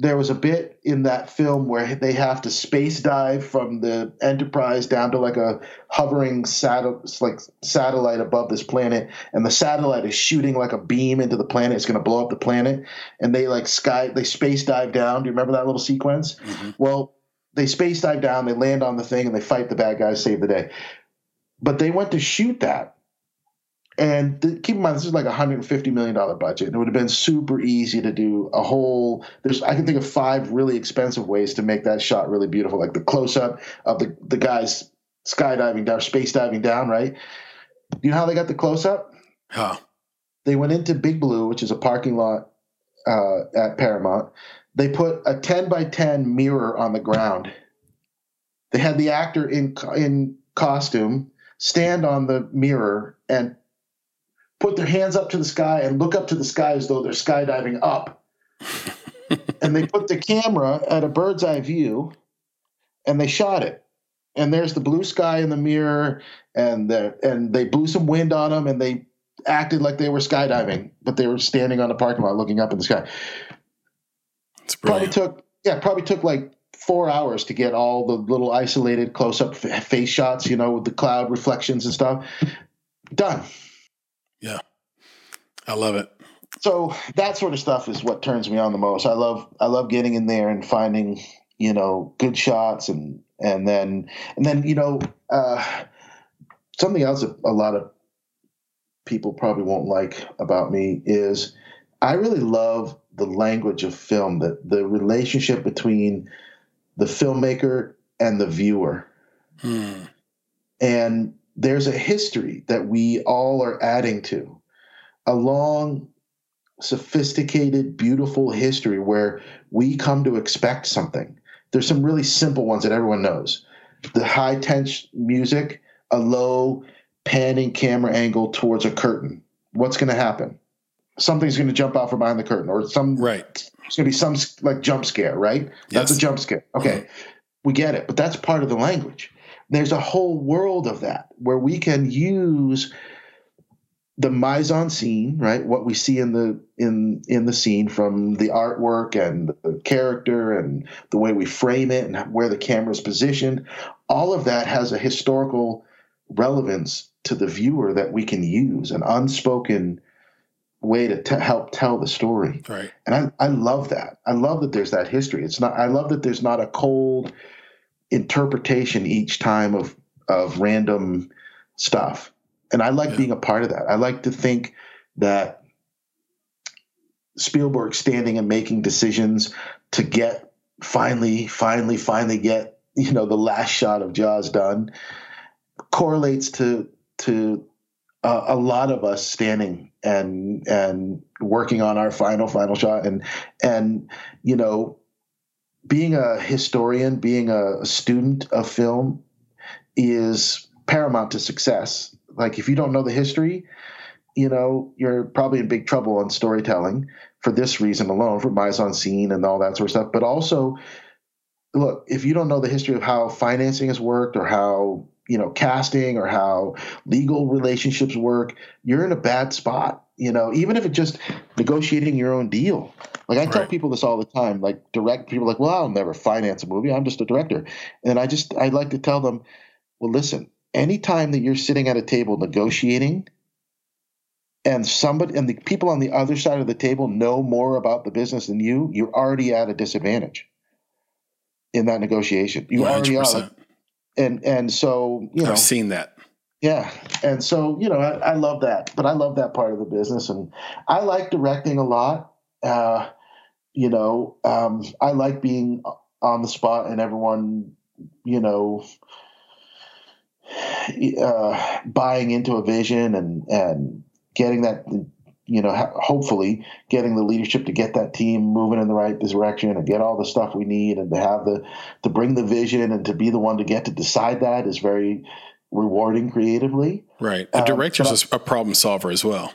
there was a bit in that film where they have to space dive from the Enterprise down to like a hovering satellite, like satellite above this planet, and the satellite is shooting like a beam into the planet. It's going to blow up the planet, and they like sky, they space dive down. Do you remember that little sequence? Mm-hmm. Well, they space dive down, they land on the thing, and they fight the bad guys, save the day. But they went to shoot that and th- keep in mind, this is like a hundred and fifty million dollar budget. It would have been super easy to do a whole. There's I can think of five really expensive ways to make that shot really beautiful, like the close up of the the guys skydiving down, space diving down. Right? You know how they got the close up? Huh. They went into Big Blue, which is a parking lot uh, at Paramount. They put a ten by ten mirror on the ground. They had the actor in in costume stand on the mirror and put their hands up to the sky and look up to the sky as though they're skydiving up. and they put the camera at a bird's eye view and they shot it. And there's the blue sky in the mirror, and the, and they blew some wind on them, and they acted like they were skydiving, but they were standing on a parking lot looking up in the sky. It's probably took yeah, probably took like four hours to get all the little isolated close up face shots, you know, with the cloud reflections and stuff. Done. Yeah. I love it. So that sort of stuff is what turns me on the most. I love I love getting in there and finding, you know, good shots and and then and then, you know, uh, something else that a lot of people probably won't like about me is I really love the language of film, that the relationship between the filmmaker and the viewer. Hmm. And there's a history that we all are adding to a long sophisticated beautiful history where we come to expect something. There's some really simple ones that everyone knows. The high tension music a low panning camera angle towards a curtain. What's going to happen? Something's going to jump out from behind the curtain or some right. it's going to be some like jump scare right? Yes. that's a jump scare. Okay. Mm-hmm. we get it but that's part of the language there's a whole world of that where we can use the mise en scene, right? What we see in the in in the scene from the artwork and the character and the way we frame it and where the camera is positioned, all of that has a historical relevance to the viewer that we can use an unspoken way to t- help tell the story. Right. And I, I love that. I love that there's that history. It's not. I love that there's not a cold interpretation each time of of random stuff. and I like yeah. being a part of that. I like to think that Spielberg standing and making decisions to get finally, finally, finally get you know the last shot of Jaws done correlates to to uh, a lot of us standing and and working on our final final shot and and you know being a historian being a, student of film is paramount to success. Like if you don't know the history you know you're probably in big trouble on storytelling for this reason alone for mise en scene and all that sort of stuff. But also look if you don't know the history of how financing has worked or how you know casting or how legal relationships work you're in a bad spot you know even if it's just negotiating your own deal. Like i tell people this all the time like direct people like well i'll never finance a movie i'm just a director. And i just i like to tell them well listen anytime that you're sitting at a table negotiating and somebody and the people on the other side of the table know more about the business than you you're already at a disadvantage in that negotiation. You 100%. already are and and so you know I've seen that. Yeah, and so you know I, I, love that, but I love that part of the business, and I like directing a lot. Uh, you know, um, I like being on the spot and everyone, you know, uh, buying into a vision and and getting that you know, hopefully getting the leadership to get that team moving in the right direction and get all the stuff we need and to have the to bring the vision and to be the one to get to decide that is very rewarding creatively. Right. A um, director's um, a problem solver as well.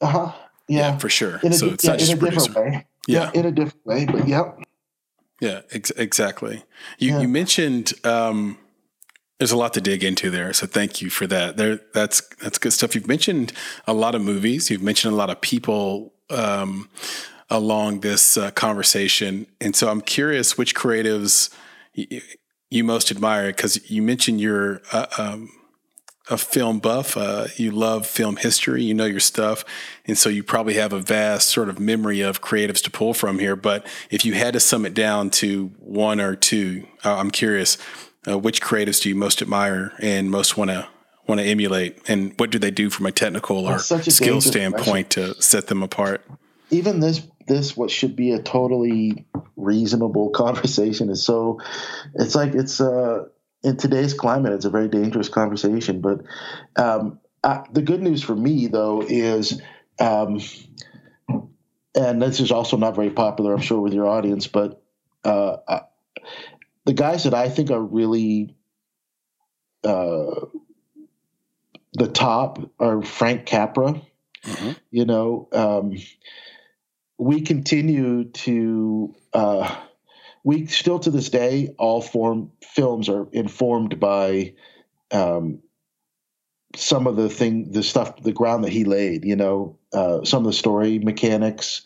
Uh huh. Yeah. yeah. for sure. In a, so it's yeah, not just a producer. different way. Yeah. yeah. in a different way, but yep. Yeah, ex- exactly. You you mentioned um, there's a lot to dig into there, so thank you for that. There, that's that's good stuff. You've mentioned a lot of movies. You've mentioned a lot of people um, along this uh, conversation, and so I'm curious which creatives you, you most admire because you mentioned you're uh, um, a film buff. Uh, you love film history. You know your stuff, and so you probably have a vast sort of memory of creatives to pull from here. But if you had to sum it down to one or two, I'm curious uh, which creatives do you most admire and most want to want to emulate, and what do they do from a technical or skill standpoint question. to set them apart? Even this this what should be a totally reasonable conversation is so it's like it's uh in today's climate it's a very dangerous conversation but um, I, the good news for me though is um, and this is also not very popular i'm sure with your audience but uh, the guys that I think are really uh, the top are Frank Capra. Mm-hmm. You know, um, we continue to uh, we still to this day all form films are informed by um, some of the thing the stuff the ground that he laid you know uh, some of the story mechanics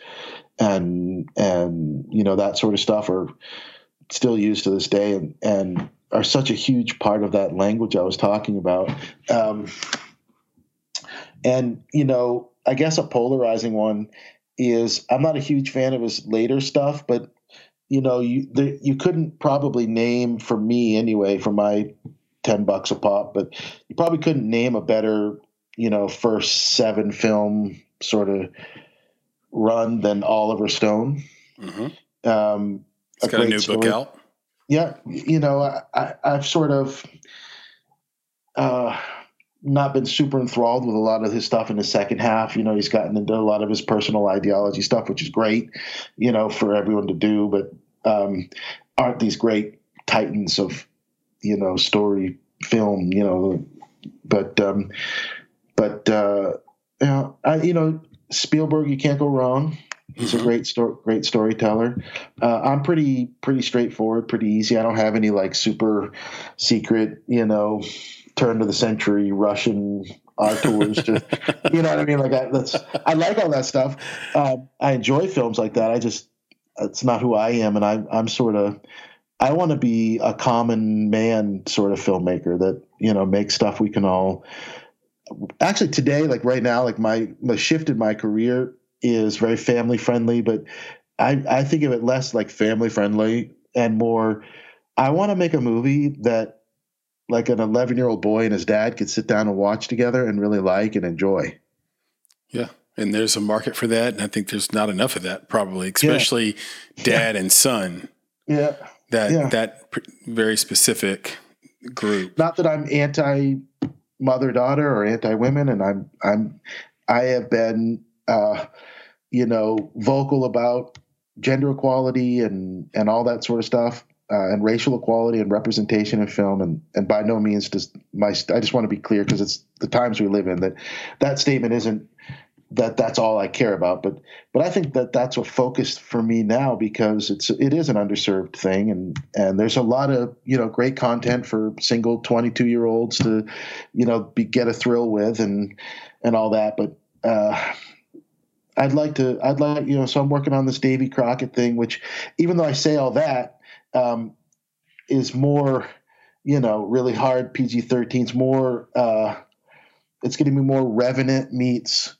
and and you know that sort of stuff are still used to this day and, and are such a huge part of that language I was talking about. Um, and, you know, I guess a polarizing one is I'm not a huge fan of his later stuff, but, you know, you, the, you couldn't probably name for me anyway, for my 10 bucks a pop, but you probably couldn't name a better, you know, first seven film sort of run than Oliver Stone. Mm-hmm. Um, a got a new story. book out. Yeah, you know, I, have sort of uh, not been super enthralled with a lot of his stuff in the second half. You know, he's gotten into a lot of his personal ideology stuff, which is great, you know, for everyone to do. But um, aren't these great titans of, you know, story film? You know, but um, but uh, you know, I, you know, Spielberg, you can't go wrong. He's mm-hmm. a great story, great storyteller. Uh, I'm pretty pretty straightforward, pretty easy. I don't have any like super secret, you know, turn to the century Russian auteurs. to, you know what I mean? Like I, that's I like all that stuff. Um, I enjoy films like that. I just it's not who I am, and I, I'm sort of I want to be a common man sort of filmmaker that you know makes stuff we can all. Actually, today, like right now, like my my shift in my career is very family friendly, but I, I think of it less like family friendly and more. I want to make a movie that like an 11 year old boy and his dad could sit down and watch together and really like and enjoy. Yeah. And there's a market for that. And I think there's not enough of that, probably, especially yeah. dad yeah. and son. Yeah. That, yeah. that very specific group. Not that I'm anti mother daughter or anti women. And I'm, I'm, I have been, uh, you know, vocal about gender equality and, and all that sort of stuff uh, and racial equality and representation in film, and and by no means does my I just want to be clear because it's the times we live in that that statement isn't that that's all I care about, but but I think that that's a focus for me now because it's it is an underserved thing, and and there's a lot of you know great content for single 22 year olds to you know be, get a thrill with and and all that, but. Uh, I'd like to. I'd like you know. So I'm working on this Davy Crockett thing, which, even though I say all that, um, is more, you know, really hard. PG 13 is more, uh, it's going to be more Revenant meets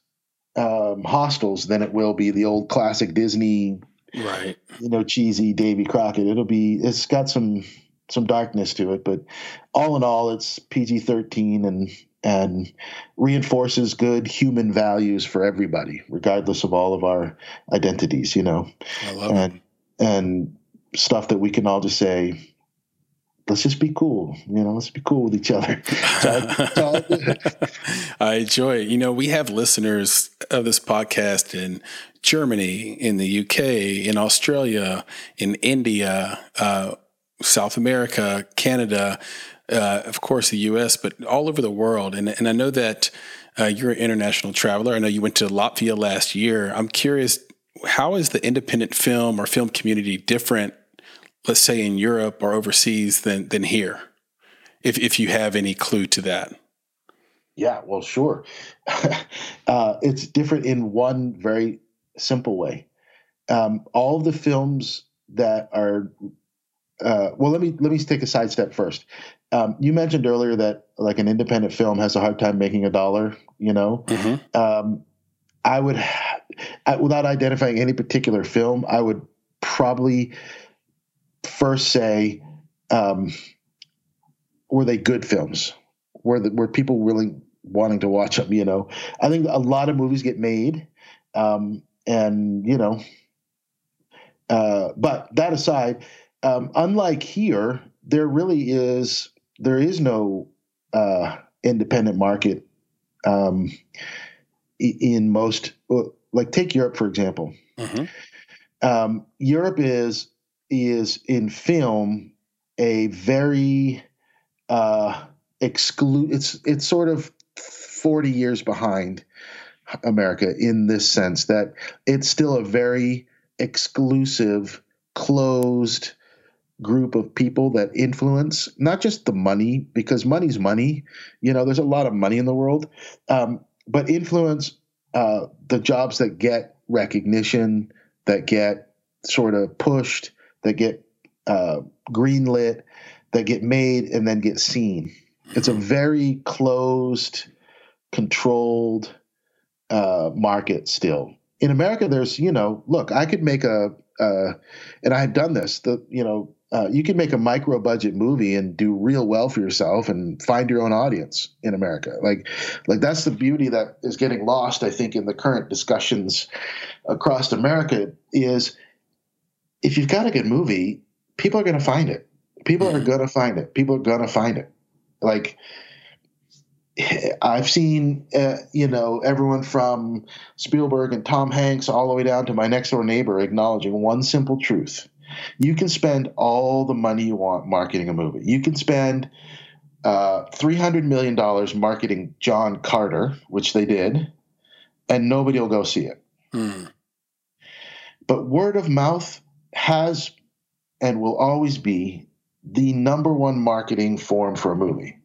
um, Hostiles than it will be the old classic Disney, right? You know, cheesy Davy Crockett. It'll be, it's got some, some darkness to it, but all in all, it's PG 13 and, and reinforces good human values for everybody, regardless of all of our identities, you know. I love and, it. And stuff that we can all just say, let's just be cool. You know, let's be cool with each other. I enjoy it. You know, we have listeners of this podcast in Germany, in the UK, in Australia, in India, uh, South America, Canada, uh, of course, the US, but all over the world. And, and I know that uh, you're an international traveler. I know you went to Latvia last year. I'm curious, how is the independent film or film community different let's say in Europe or overseas than than here? If if you have any clue to that. Yeah, well, sure. uh, it's different in one very simple way. Um, all the films that are uh, well, let me let me take a side step first. Um, you mentioned earlier that like an independent film has a hard time making a dollar. You know, mm-hmm. um, I would, I, without identifying any particular film, I would probably first say, um, were they good films? Were the, were people really wanting to watch them? You know, I think a lot of movies get made, um, and you know, uh, but that aside, um, unlike here, there really is there is no uh, independent market um, in most. Like take Europe for example. Mm-hmm. Um, Europe is is in film a very uh, exclude. It's it's sort of forty years behind America in this sense that it's still a very exclusive, closed group of people that influence not just the money because money's money. You know, there's a lot of money in the world, um, but influence uh, the jobs that get recognition, that get sort of pushed, that get uh, greenlit, that get made, and then get seen. It's a very closed, controlled uh, market still. In America, there's you know, look, I could make a, uh, and I've done this. The you know, uh, you can make a micro budget movie and do real well for yourself and find your own audience in America. Like, like that's the beauty that is getting lost, I think, in the current discussions across America. Is if you've got a good movie, people are going to find it. People are mm-hmm. going to find it. People are going to find it. Like I've seen, uh, you know, everyone from Spielberg and Tom Hanks all the way down to my next door neighbor acknowledging one simple truth. You can spend all the money you want marketing a movie. You can spend uh, $300 million marketing John Carter, which they did, and nobody will go see it. Mm. But word of mouth has and will always be the number one marketing form for a movie.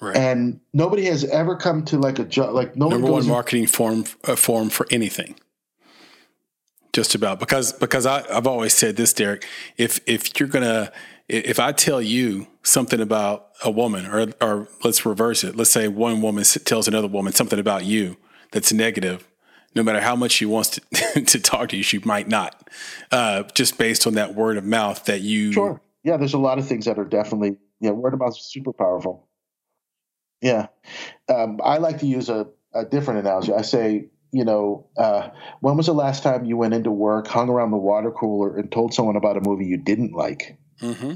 Right. And nobody has ever come to like a job like no number one marketing form uh, form for anything. Just about because because I, I've always said this, Derek. If if you're gonna if I tell you something about a woman, or or let's reverse it. Let's say one woman tells another woman something about you that's negative no matter how much she wants to, to talk to you, she might not, uh, just based on that word of mouth that you. Sure. Yeah, there's a lot of things that are definitely Yeah, word of mouth is super powerful. Yeah, um, I like to use a, a different analogy. I say, you know, uh, when was the last time you went into work, hung around the water cooler, and told someone about a movie you didn't like? Mm-hmm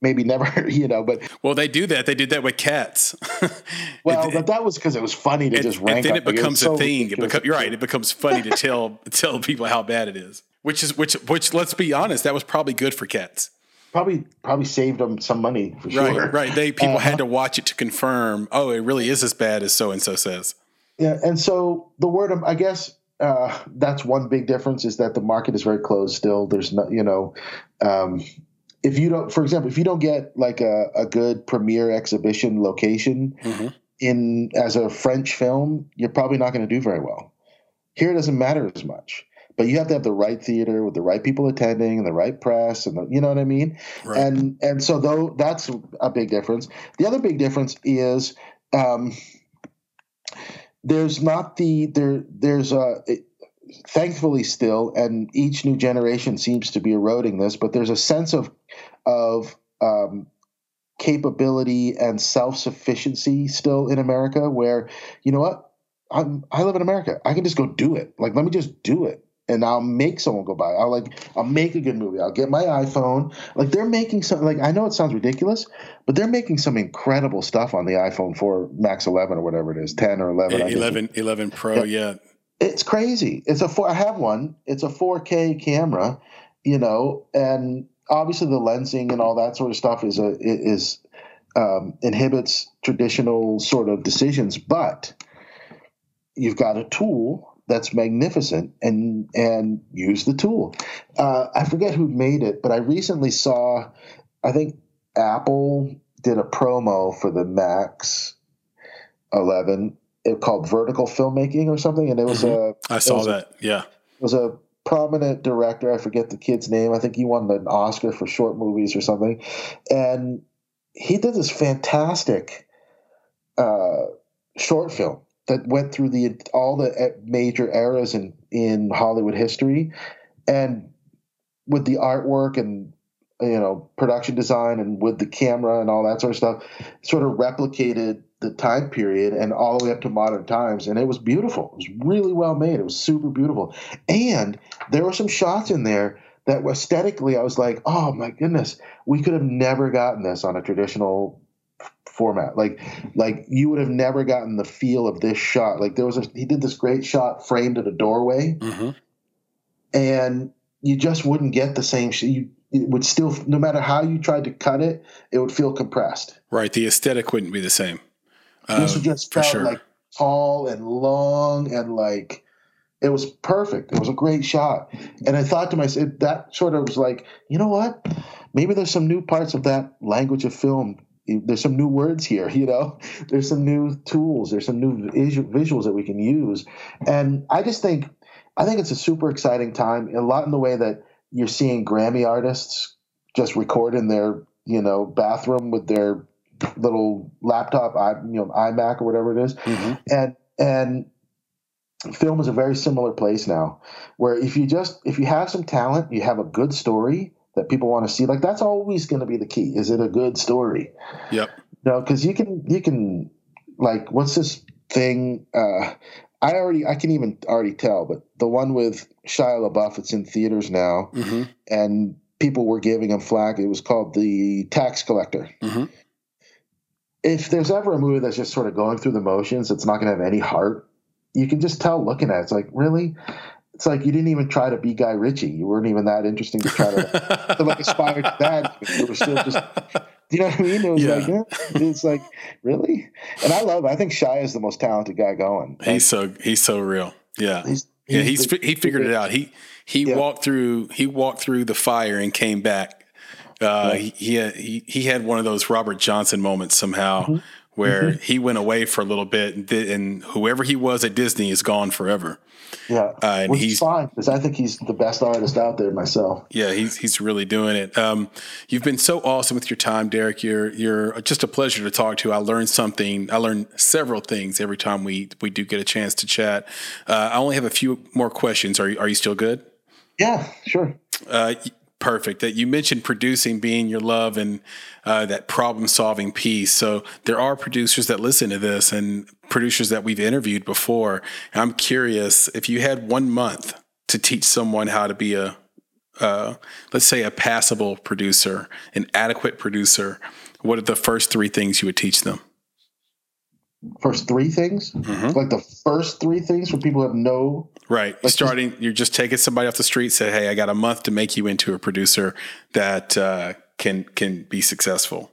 maybe never, you know, but well, they do that. They did that with cats. well, it, but that was because it was funny to and, just rank. And then it becomes a thing. It becomes, you're right. It becomes funny to tell tell people how bad it is. Which is which which. Let's be honest. That was probably good for cats. Probably probably saved them some money for right, sure. Right. They people uh, had to watch it to confirm. Oh, it really is as bad as so and so says. Yeah, and so the word I guess uh, that's one big difference is that the market is very closed still. There's no, you know, um, if you don't, for example, if you don't get like a, a good premiere exhibition location mm-hmm. in as a French film, you're probably not going to do very well. Here, it doesn't matter as much, but you have to have the right theater with the right people attending and the right press, and the, you know what I mean. Right. And and so though that's a big difference. The other big difference is. Um, there's not the there there's a thankfully still, and each new generation seems to be eroding this, but there's a sense of of um, capability and self sufficiency still in America, where you know what, I'm I live in America, I can just go do it. Like let me just do it. And I'll make someone go buy. It. I'll like I'll make a good movie. I'll get my iPhone. Like they're making some. Like I know it sounds ridiculous, but they're making some incredible stuff on the iPhone 4 Max 11 or whatever it is, 10 or 11. 11, 11 Pro. Yeah. yeah it's crazy. It's a four, I have one. It's a 4K camera, you know, and obviously the lensing and all that sort of stuff is a is um, inhibits traditional sort of decisions, but you've got a tool that's magnificent and and use the tool. Uh, I forget who made it, but I recently saw, I think Apple did a promo for the Max 11 it called vertical filmmaking or something, and it was mm-hmm. a. I saw that. A, yeah, it was a prominent director. I forget the kid's name. I think he won an Oscar for short movies or something, and he did this fantastic uh, short film that went through the all the eh, major eras in in Hollywood history, and with the artwork and you know production design and with the camera and all that sort of stuff, sort of replicated the time period and all the way up to modern times. And it was beautiful. It was really well made. It was super beautiful. And there were some shots in there that aesthetically i was like oh my goodness. We could have never gotten this on a traditional format like like you would have never gotten the feel of this shot like there was a he did this great shot framed at a doorway mm-hmm. and you just wouldn't get the same you it would still no matter how you tried to cut it it would feel compressed right the aesthetic wouldn't be the same this uh, just felt sure. like tall and long and like it was perfect. It was a great shot. And I thought to myself, that sort of was like, you know what? Maybe there's some new parts of that language of film. There's some new words here, you know? There's some new tools. There's some new visuals that we can use. And I just think, I think it's a super exciting time, a lot in the way that you're seeing Grammy artists just record in their, you know, bathroom with their little laptop, you know, iMac or whatever it is. Mm-hmm. and and film is a very similar place now, where if you just if you have some talent, you have a good story that people want to see. Like that's always going to be the key. Is it a good story? Yep. no, because you can you can like what's this thing? Uh, I already I can even already tell, but the one with Shia LaBeouf, it's in theaters now, mm-hmm. and people were giving him flack. It was called the Tax Collector. Mm-hmm if there's ever a movie that's just sort of going through the motions, it's not going to have any heart. You can just tell looking at it. It's like, really? It's like you didn't even try to be Guy Ritchie. You weren't even that interesting to try to, to like aspire to that. You were still just, do you know what I mean? It was yeah. like, yeah. it's like, really? And I love. I think Shia is the most talented guy going. He's so he's so real. Yeah, he's, he's yeah. He's the, he figured it out. He he yeah. walked through he walked through the fire and came back uh, he, he, had, he, he had one of those Robert Johnson moments somehow mm-hmm. Where mm-hmm. he went away for a little bit and, did, and, whoever he was at Disney is gone forever. Yeah, uh, and Which he's fine because I think he's the best artist out there myself. Yeah, he's he's really doing it. Um, you've been so awesome with your time, Derek. You're you're just a pleasure to talk to. I learned something. I learned several things every time we we do get a chance to chat. Uh, I only have a few more questions. Are you, are you still good? Yeah, sure. Uh, Perfect. That you mentioned producing being your love and uh, that problem solving piece. So there are producers that listen to this and producers that we've interviewed before. I'm curious if you had one month to teach someone how to be a, uh, let's say, a passable producer, an adequate producer. What are the first three things you would teach them? First three things, mm-hmm. like the first three things for people who have no right. Starting, just, you're just taking somebody off the street, say, "Hey, I got a month to make you into a producer that uh, can can be successful."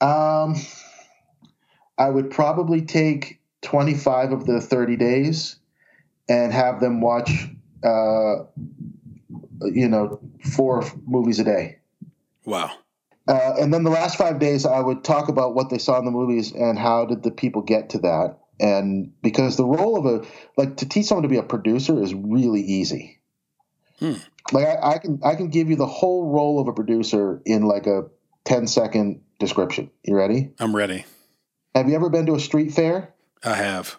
Um, I would probably take 25 of the 30 days and have them watch, uh, you know, four movies a day. Wow. Uh, and then the last five days, I would talk about what they saw in the movies and how did the people get to that. And because the role of a like to teach someone to be a producer is really easy. Hmm. Like I, I, can I can give you the whole role of a producer in like a 10 second description. You ready? I'm ready. Have you ever been to a street fair? I have.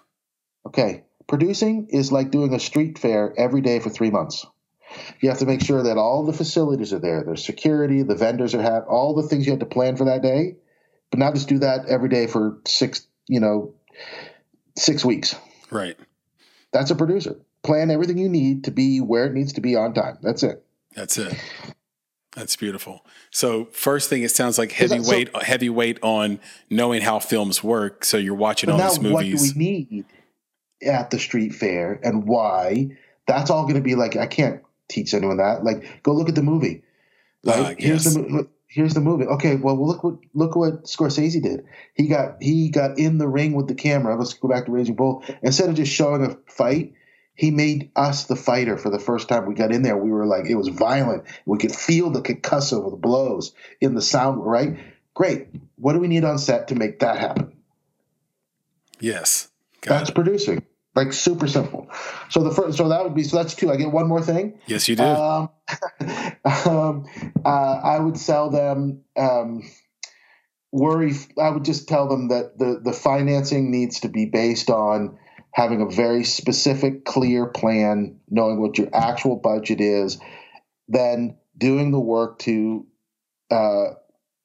Okay. Producing is like doing a street fair every day for three months. You have to make sure that all the facilities are there. There's security, the vendors are have all the things you have to plan for that day, but not just do that every day for six, you know, six weeks. Right. That's a producer. Plan everything you need to be where it needs to be on time. That's it. That's it. That's beautiful. So first thing, it sounds like heavy so, weight, heavy weight on knowing how films work. So you're watching all these movies. What do we need at the street fair and why? That's all going to be like I can't teach anyone that. Like, go look at the movie. Like, uh, here's the here's the movie. Okay, well, look what look what Scorsese did. He got he got in the ring with the camera. Let's go back to Raging Bull. Instead of just showing a fight, he made us the fighter for the first time. We got in there. We were like, it was violent. We could feel the concussive of the blows in the sound. Right? Great. What do we need on set to make that happen? Yes, got that's it. producing. Like super simple. So the first, so that would be so that's two. I get one more thing. Yes, you do. Um, um, uh, I would sell them. Um, worry. I would just tell them that the the financing needs to be based on having a very specific, clear plan, knowing what your actual budget is, then doing the work to uh,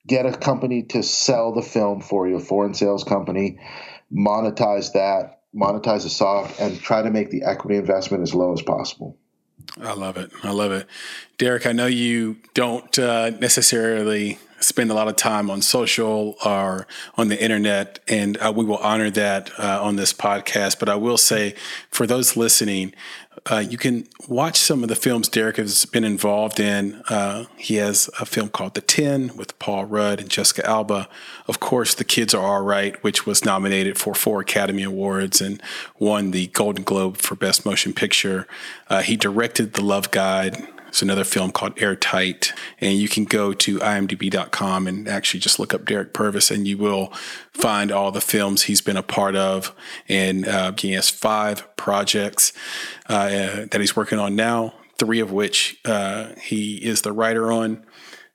get a company to sell the film for you, a foreign sales company, monetize that, monetize the soft, and try to make the equity investment as low as possible. I love it. I love it. Derek, I know you don't uh, necessarily spend a lot of time on social or on the internet, and uh, we will honor that uh, on this podcast. But I will say, for those listening, uh, you can watch some of the films Derek has been involved in. Uh, he has a film called The Ten with Paul Rudd and Jessica Alba. Of course, The Kids Are All Right, which was nominated for four Academy Awards and won the Golden Globe for Best Motion Picture. Uh, he directed The Love Guide. It's another film called Airtight. And you can go to imdb.com and actually just look up Derek Purvis and you will find all the films he's been a part of. And uh, he has five projects uh, that he's working on now, three of which uh, he is the writer on.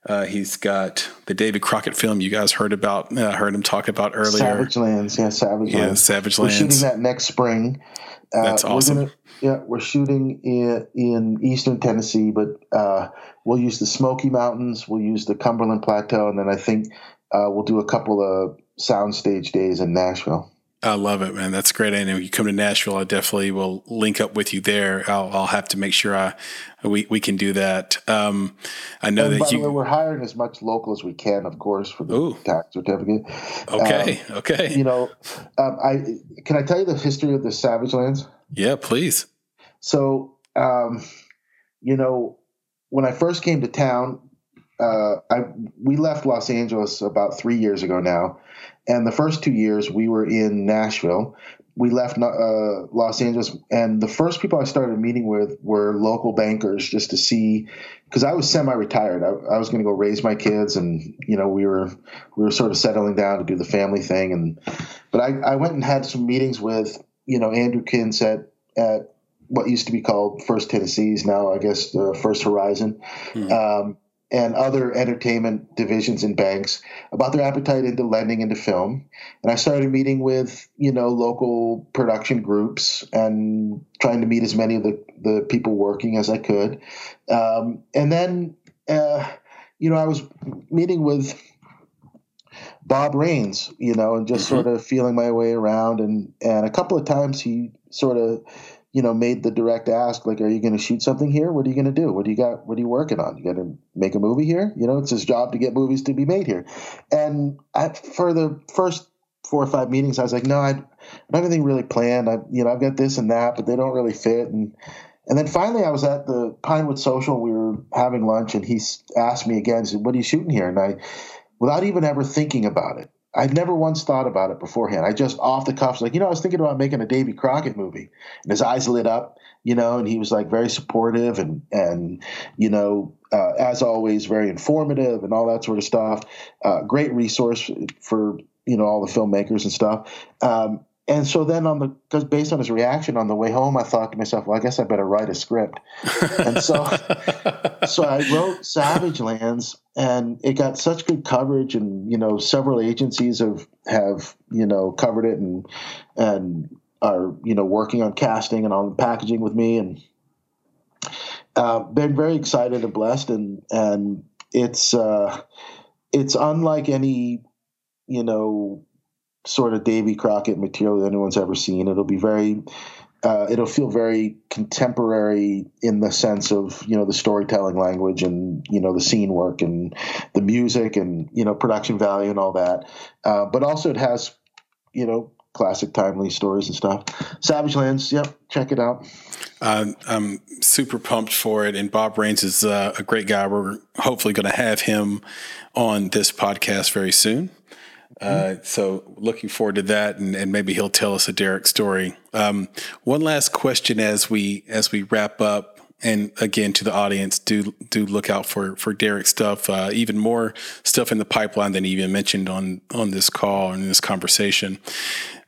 Uh, he's got the David Crockett film you guys heard about, uh, heard him talk about earlier. Savage Lands, yeah, Savage Lands. yeah, Savage Lands. We're shooting that next spring. Uh, That's awesome. We're gonna, yeah, we're shooting in, in eastern Tennessee, but uh, we'll use the Smoky Mountains, we'll use the Cumberland Plateau, and then I think uh, we'll do a couple of soundstage days in Nashville. I love it, man. That's great. And when you come to Nashville, I definitely will link up with you there. I'll, I'll have to make sure I we, we can do that. Um, I know and that you. Way, we're hiring as much local as we can, of course, for the Ooh. tax certificate. Okay. Um, okay. You know, um, I can I tell you the history of the Savage Lands? Yeah, please. So, um, you know, when I first came to town, uh, I we left Los Angeles about three years ago now, and the first two years we were in Nashville. We left uh, Los Angeles, and the first people I started meeting with were local bankers, just to see, because I was semi-retired. I, I was going to go raise my kids, and you know we were we were sort of settling down to do the family thing, and but I, I went and had some meetings with you know Andrew Kintz at at what used to be called First Tennessee's, now I guess uh, First Horizon, hmm. um, and other entertainment divisions and banks about their appetite into lending into film. And I started meeting with you know local production groups and trying to meet as many of the the people working as I could. Um, and then uh, you know, I was meeting with Bob Raines, you know, and just mm-hmm. sort of feeling my way around. And, and a couple of times he sort of, you know, made the direct ask, like, are you going to shoot something here? What are you going to do? What do you got? What are you working on? You got to make a movie here? You know, it's his job to get movies to be made here. And I, for the first four or five meetings, I was like, no, I, I don't have anything really planned. I, you know, I've got this and that, but they don't really fit. And, and then finally, I was at the Pinewood Social. We were having lunch, and he asked me again, said, "What are you shooting here?" And I, without even ever thinking about it, I'd never once thought about it beforehand. I just off the cuff, like, you know, I was thinking about making a Davy Crockett movie, and his eyes lit up, you know, and he was like very supportive and and you know, uh, as always, very informative and all that sort of stuff. Uh, great resource for you know all the filmmakers and stuff. Um, and so then on the because based on his reaction on the way home, I thought to myself, well, I guess I better write a script. and so so I wrote Savage Lands and it got such good coverage and you know several agencies have have you know covered it and and are you know working on casting and on packaging with me and uh, been very excited and blessed and and it's uh, it's unlike any you know sort of Davy Crockett material that anyone's ever seen. It'll be very, uh, it'll feel very contemporary in the sense of you know the storytelling language and you know the scene work and the music and you know production value and all that. Uh, but also it has you know classic timely stories and stuff. Savage Lands, yep, check it out. Uh, I'm super pumped for it, and Bob Raines is uh, a great guy. We're hopefully going to have him on this podcast very soon. Uh, so looking forward to that, and, and, maybe he'll tell us a Derek story. Um, one last question as we as we wrap up, and again to the audience, do do look out for for Derek stuff. Uh, even more stuff in the pipeline than he even mentioned on on this call and this conversation.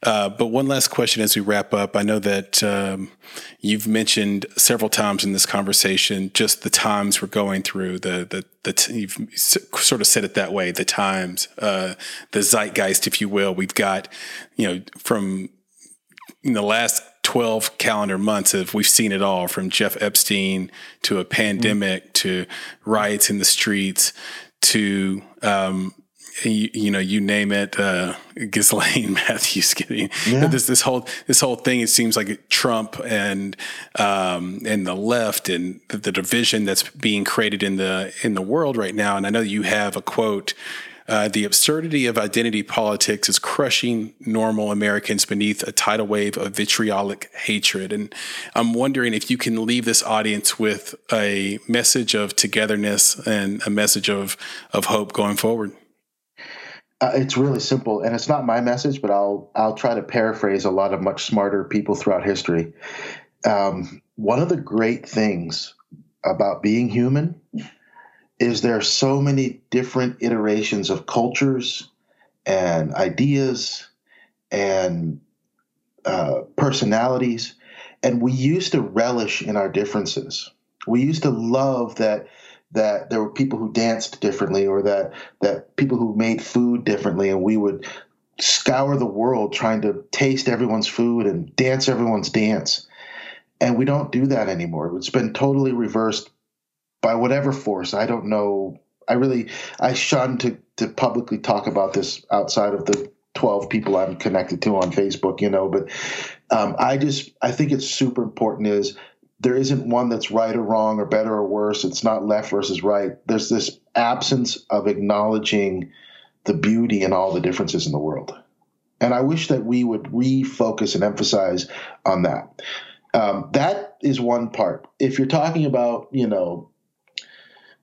Uh, but one last question as we wrap up. I know that um, you've mentioned several times in this conversation just the times we're going through. The the the t- you've sort of said it that way. The times, uh, the zeitgeist, if you will. We've got you know from in the last 12 calendar months of we've seen it all from Jeff Epstein to a pandemic mm-hmm. to riots in the streets to um, you, you, know, you name it, uh, Ghislaine Matthews getting yeah. this this whole this whole thing. It seems like Trump and um, and the left and the, the, division that's being created in the in the world right now. And I know you have a quote. Uh, the absurdity of identity politics is crushing normal Americans beneath a tidal wave of vitriolic hatred. And I'm wondering if you can leave this audience with a message of togetherness and a message of, of hope going forward. Uh, it's really simple, and it's not my message, but I'll I'll try to paraphrase a lot of much smarter people throughout history. Um, one of the great things about being human is there are so many different iterations of cultures and ideas and uh, personalities, and we used to relish in our differences. We used to love that that there were people who danced differently or that that people who made food differently. And we would scour the world trying to taste everyone's food and dance everyone's dance. And we don't do that anymore. It's been totally reversed by whatever force i don't know i really i shun to to publicly talk about this outside of the 12 people i'm connected to on facebook you know but um, i just i think it's super important is there isn't one that's right or wrong or better or worse. It's not left versus right. There's this absence of acknowledging the beauty and all the differences in the world. And I wish that we would refocus and emphasize on that. Um, that is one part. If you're talking about, you know,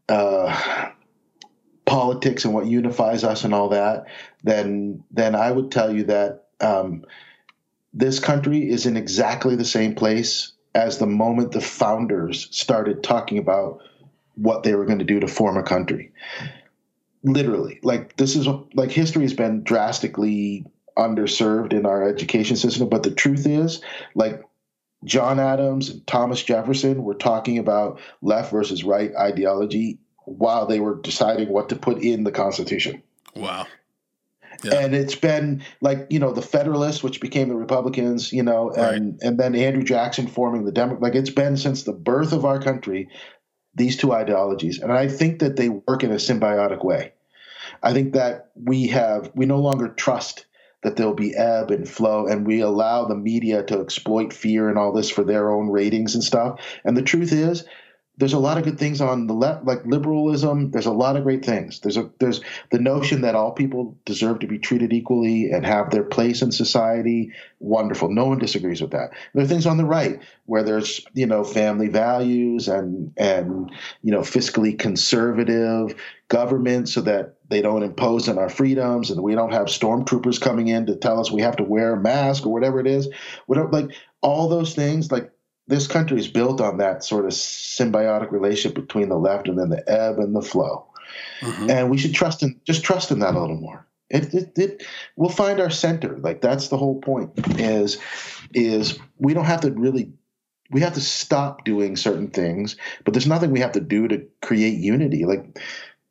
uh, politics and what unifies us and all that, then then I would tell you that um, this country is in exactly the same place as the moment the founders started talking about what they were going to do to form a country. Literally, like this is like history has been drastically underserved in our education system. But the truth is, like John Adams and Thomas Jefferson were talking about left versus right ideology while they were deciding what to put in the Constitution. Wow. Yeah. And it's been like you know the Federalists, which became the Republicans, you know, and right. and then Andrew Jackson forming the Democrat. Like it's been since the birth of our country these two ideologies, and I think that they work in a symbiotic way. I think that we have we no longer trust that there'll be ebb and flow, and we allow the media to exploit fear and all this for their own ratings and stuff. And the truth is, there's a lot of good things on the left, like liberalism. There's a lot of great things. There's a there's the notion that all people deserve to be treated equally and have their place in society. Wonderful. No one disagrees with that. There are things on the right where there's you know family values and and you know fiscally conservative government so that they don't impose on our freedoms and we don't have stormtroopers coming in to tell us we have to wear a mask or whatever it is. Whatever, like all those things, like this country is built on that sort of symbiotic relationship between the left and then the ebb and the flow. Mm-hmm. And we should trust in just trust in that a little more. It, it, it, we'll find our center. Like that's the whole point. Is is we don't have to really we have to stop doing certain things, but there's nothing we have to do to create unity. Like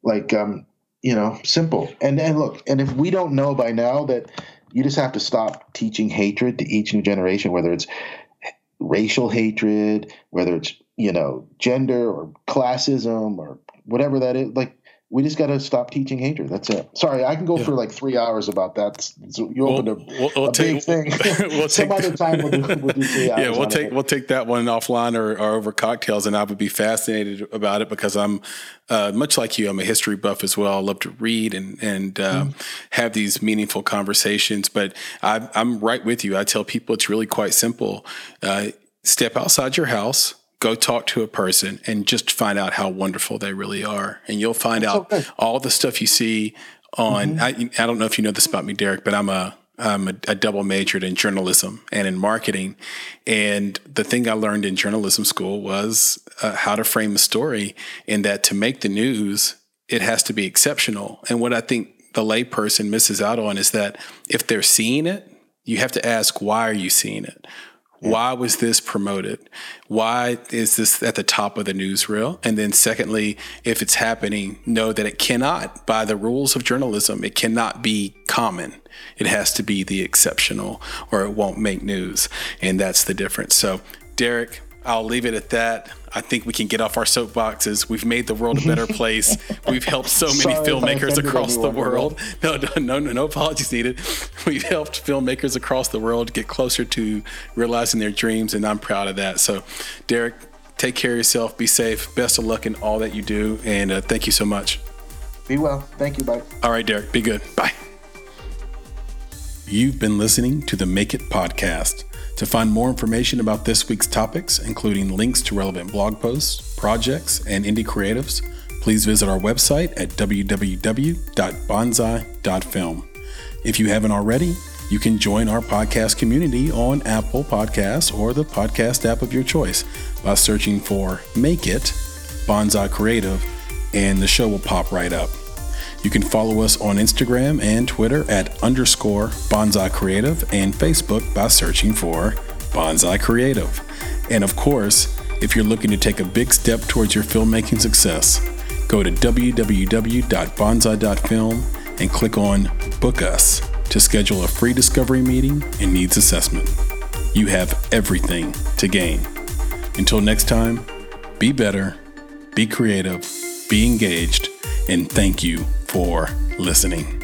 like um you know simple. And and look, and if we don't know by now that you just have to stop teaching hatred to each new generation, whether it's racial hatred, whether it's you know gender or classism or whatever that is. Like we just got to stop teaching hatred. That's it. Sorry, I can go yeah. for like three hours about that. So you opened we'll, a, we'll, we'll a take, big thing. We'll Some other time we'll do, we'll do three hours. Yeah, we'll take it. we'll take that one offline or, or, over cocktails, and I would be fascinated about it because I'm uh, much like you. I'm a history buff as well. I love to read and and uh, mm. have these meaningful conversations. But I, I'm right with you. I tell people it's really quite simple. Uh, step outside your house go talk to a person and just find out how wonderful they really are. And you'll find That's out okay. all the stuff you see on, mm-hmm. I, I don't know if you know this about me, Derek, but I'm a, I'm a, a, double majored in journalism and in marketing. And the thing I learned in journalism school was uh, how to frame a story and that to make the news, it has to be exceptional. And what I think the layperson misses out on is that if they're seeing it, you have to ask, why are you seeing it? Why was this promoted? Why is this at the top of the newsreel? And then, secondly, if it's happening, know that it cannot, by the rules of journalism, it cannot be common. It has to be the exceptional or it won't make news. And that's the difference. So, Derek, I'll leave it at that. I think we can get off our soapboxes. We've made the world a better place. We've helped so many Sorry filmmakers across the world. No, no, no, no, no apologies needed. We've helped filmmakers across the world get closer to realizing their dreams, and I'm proud of that. So, Derek, take care of yourself. Be safe. Best of luck in all that you do, and uh, thank you so much. Be well. Thank you. Bye. All right, Derek. Be good. Bye. You've been listening to the Make It podcast. To find more information about this week's topics, including links to relevant blog posts, projects, and indie creatives, please visit our website at www.bonsai.film. If you haven't already, you can join our podcast community on Apple Podcasts or the podcast app of your choice by searching for Make It Bonsai Creative, and the show will pop right up. You can follow us on Instagram and Twitter at underscore Bonsai Creative and Facebook by searching for Bonsai Creative. And of course, if you're looking to take a big step towards your filmmaking success, go to www.bonsai.film and click on Book Us to schedule a free discovery meeting and needs assessment. You have everything to gain. Until next time, be better, be creative, be engaged, and thank you for listening.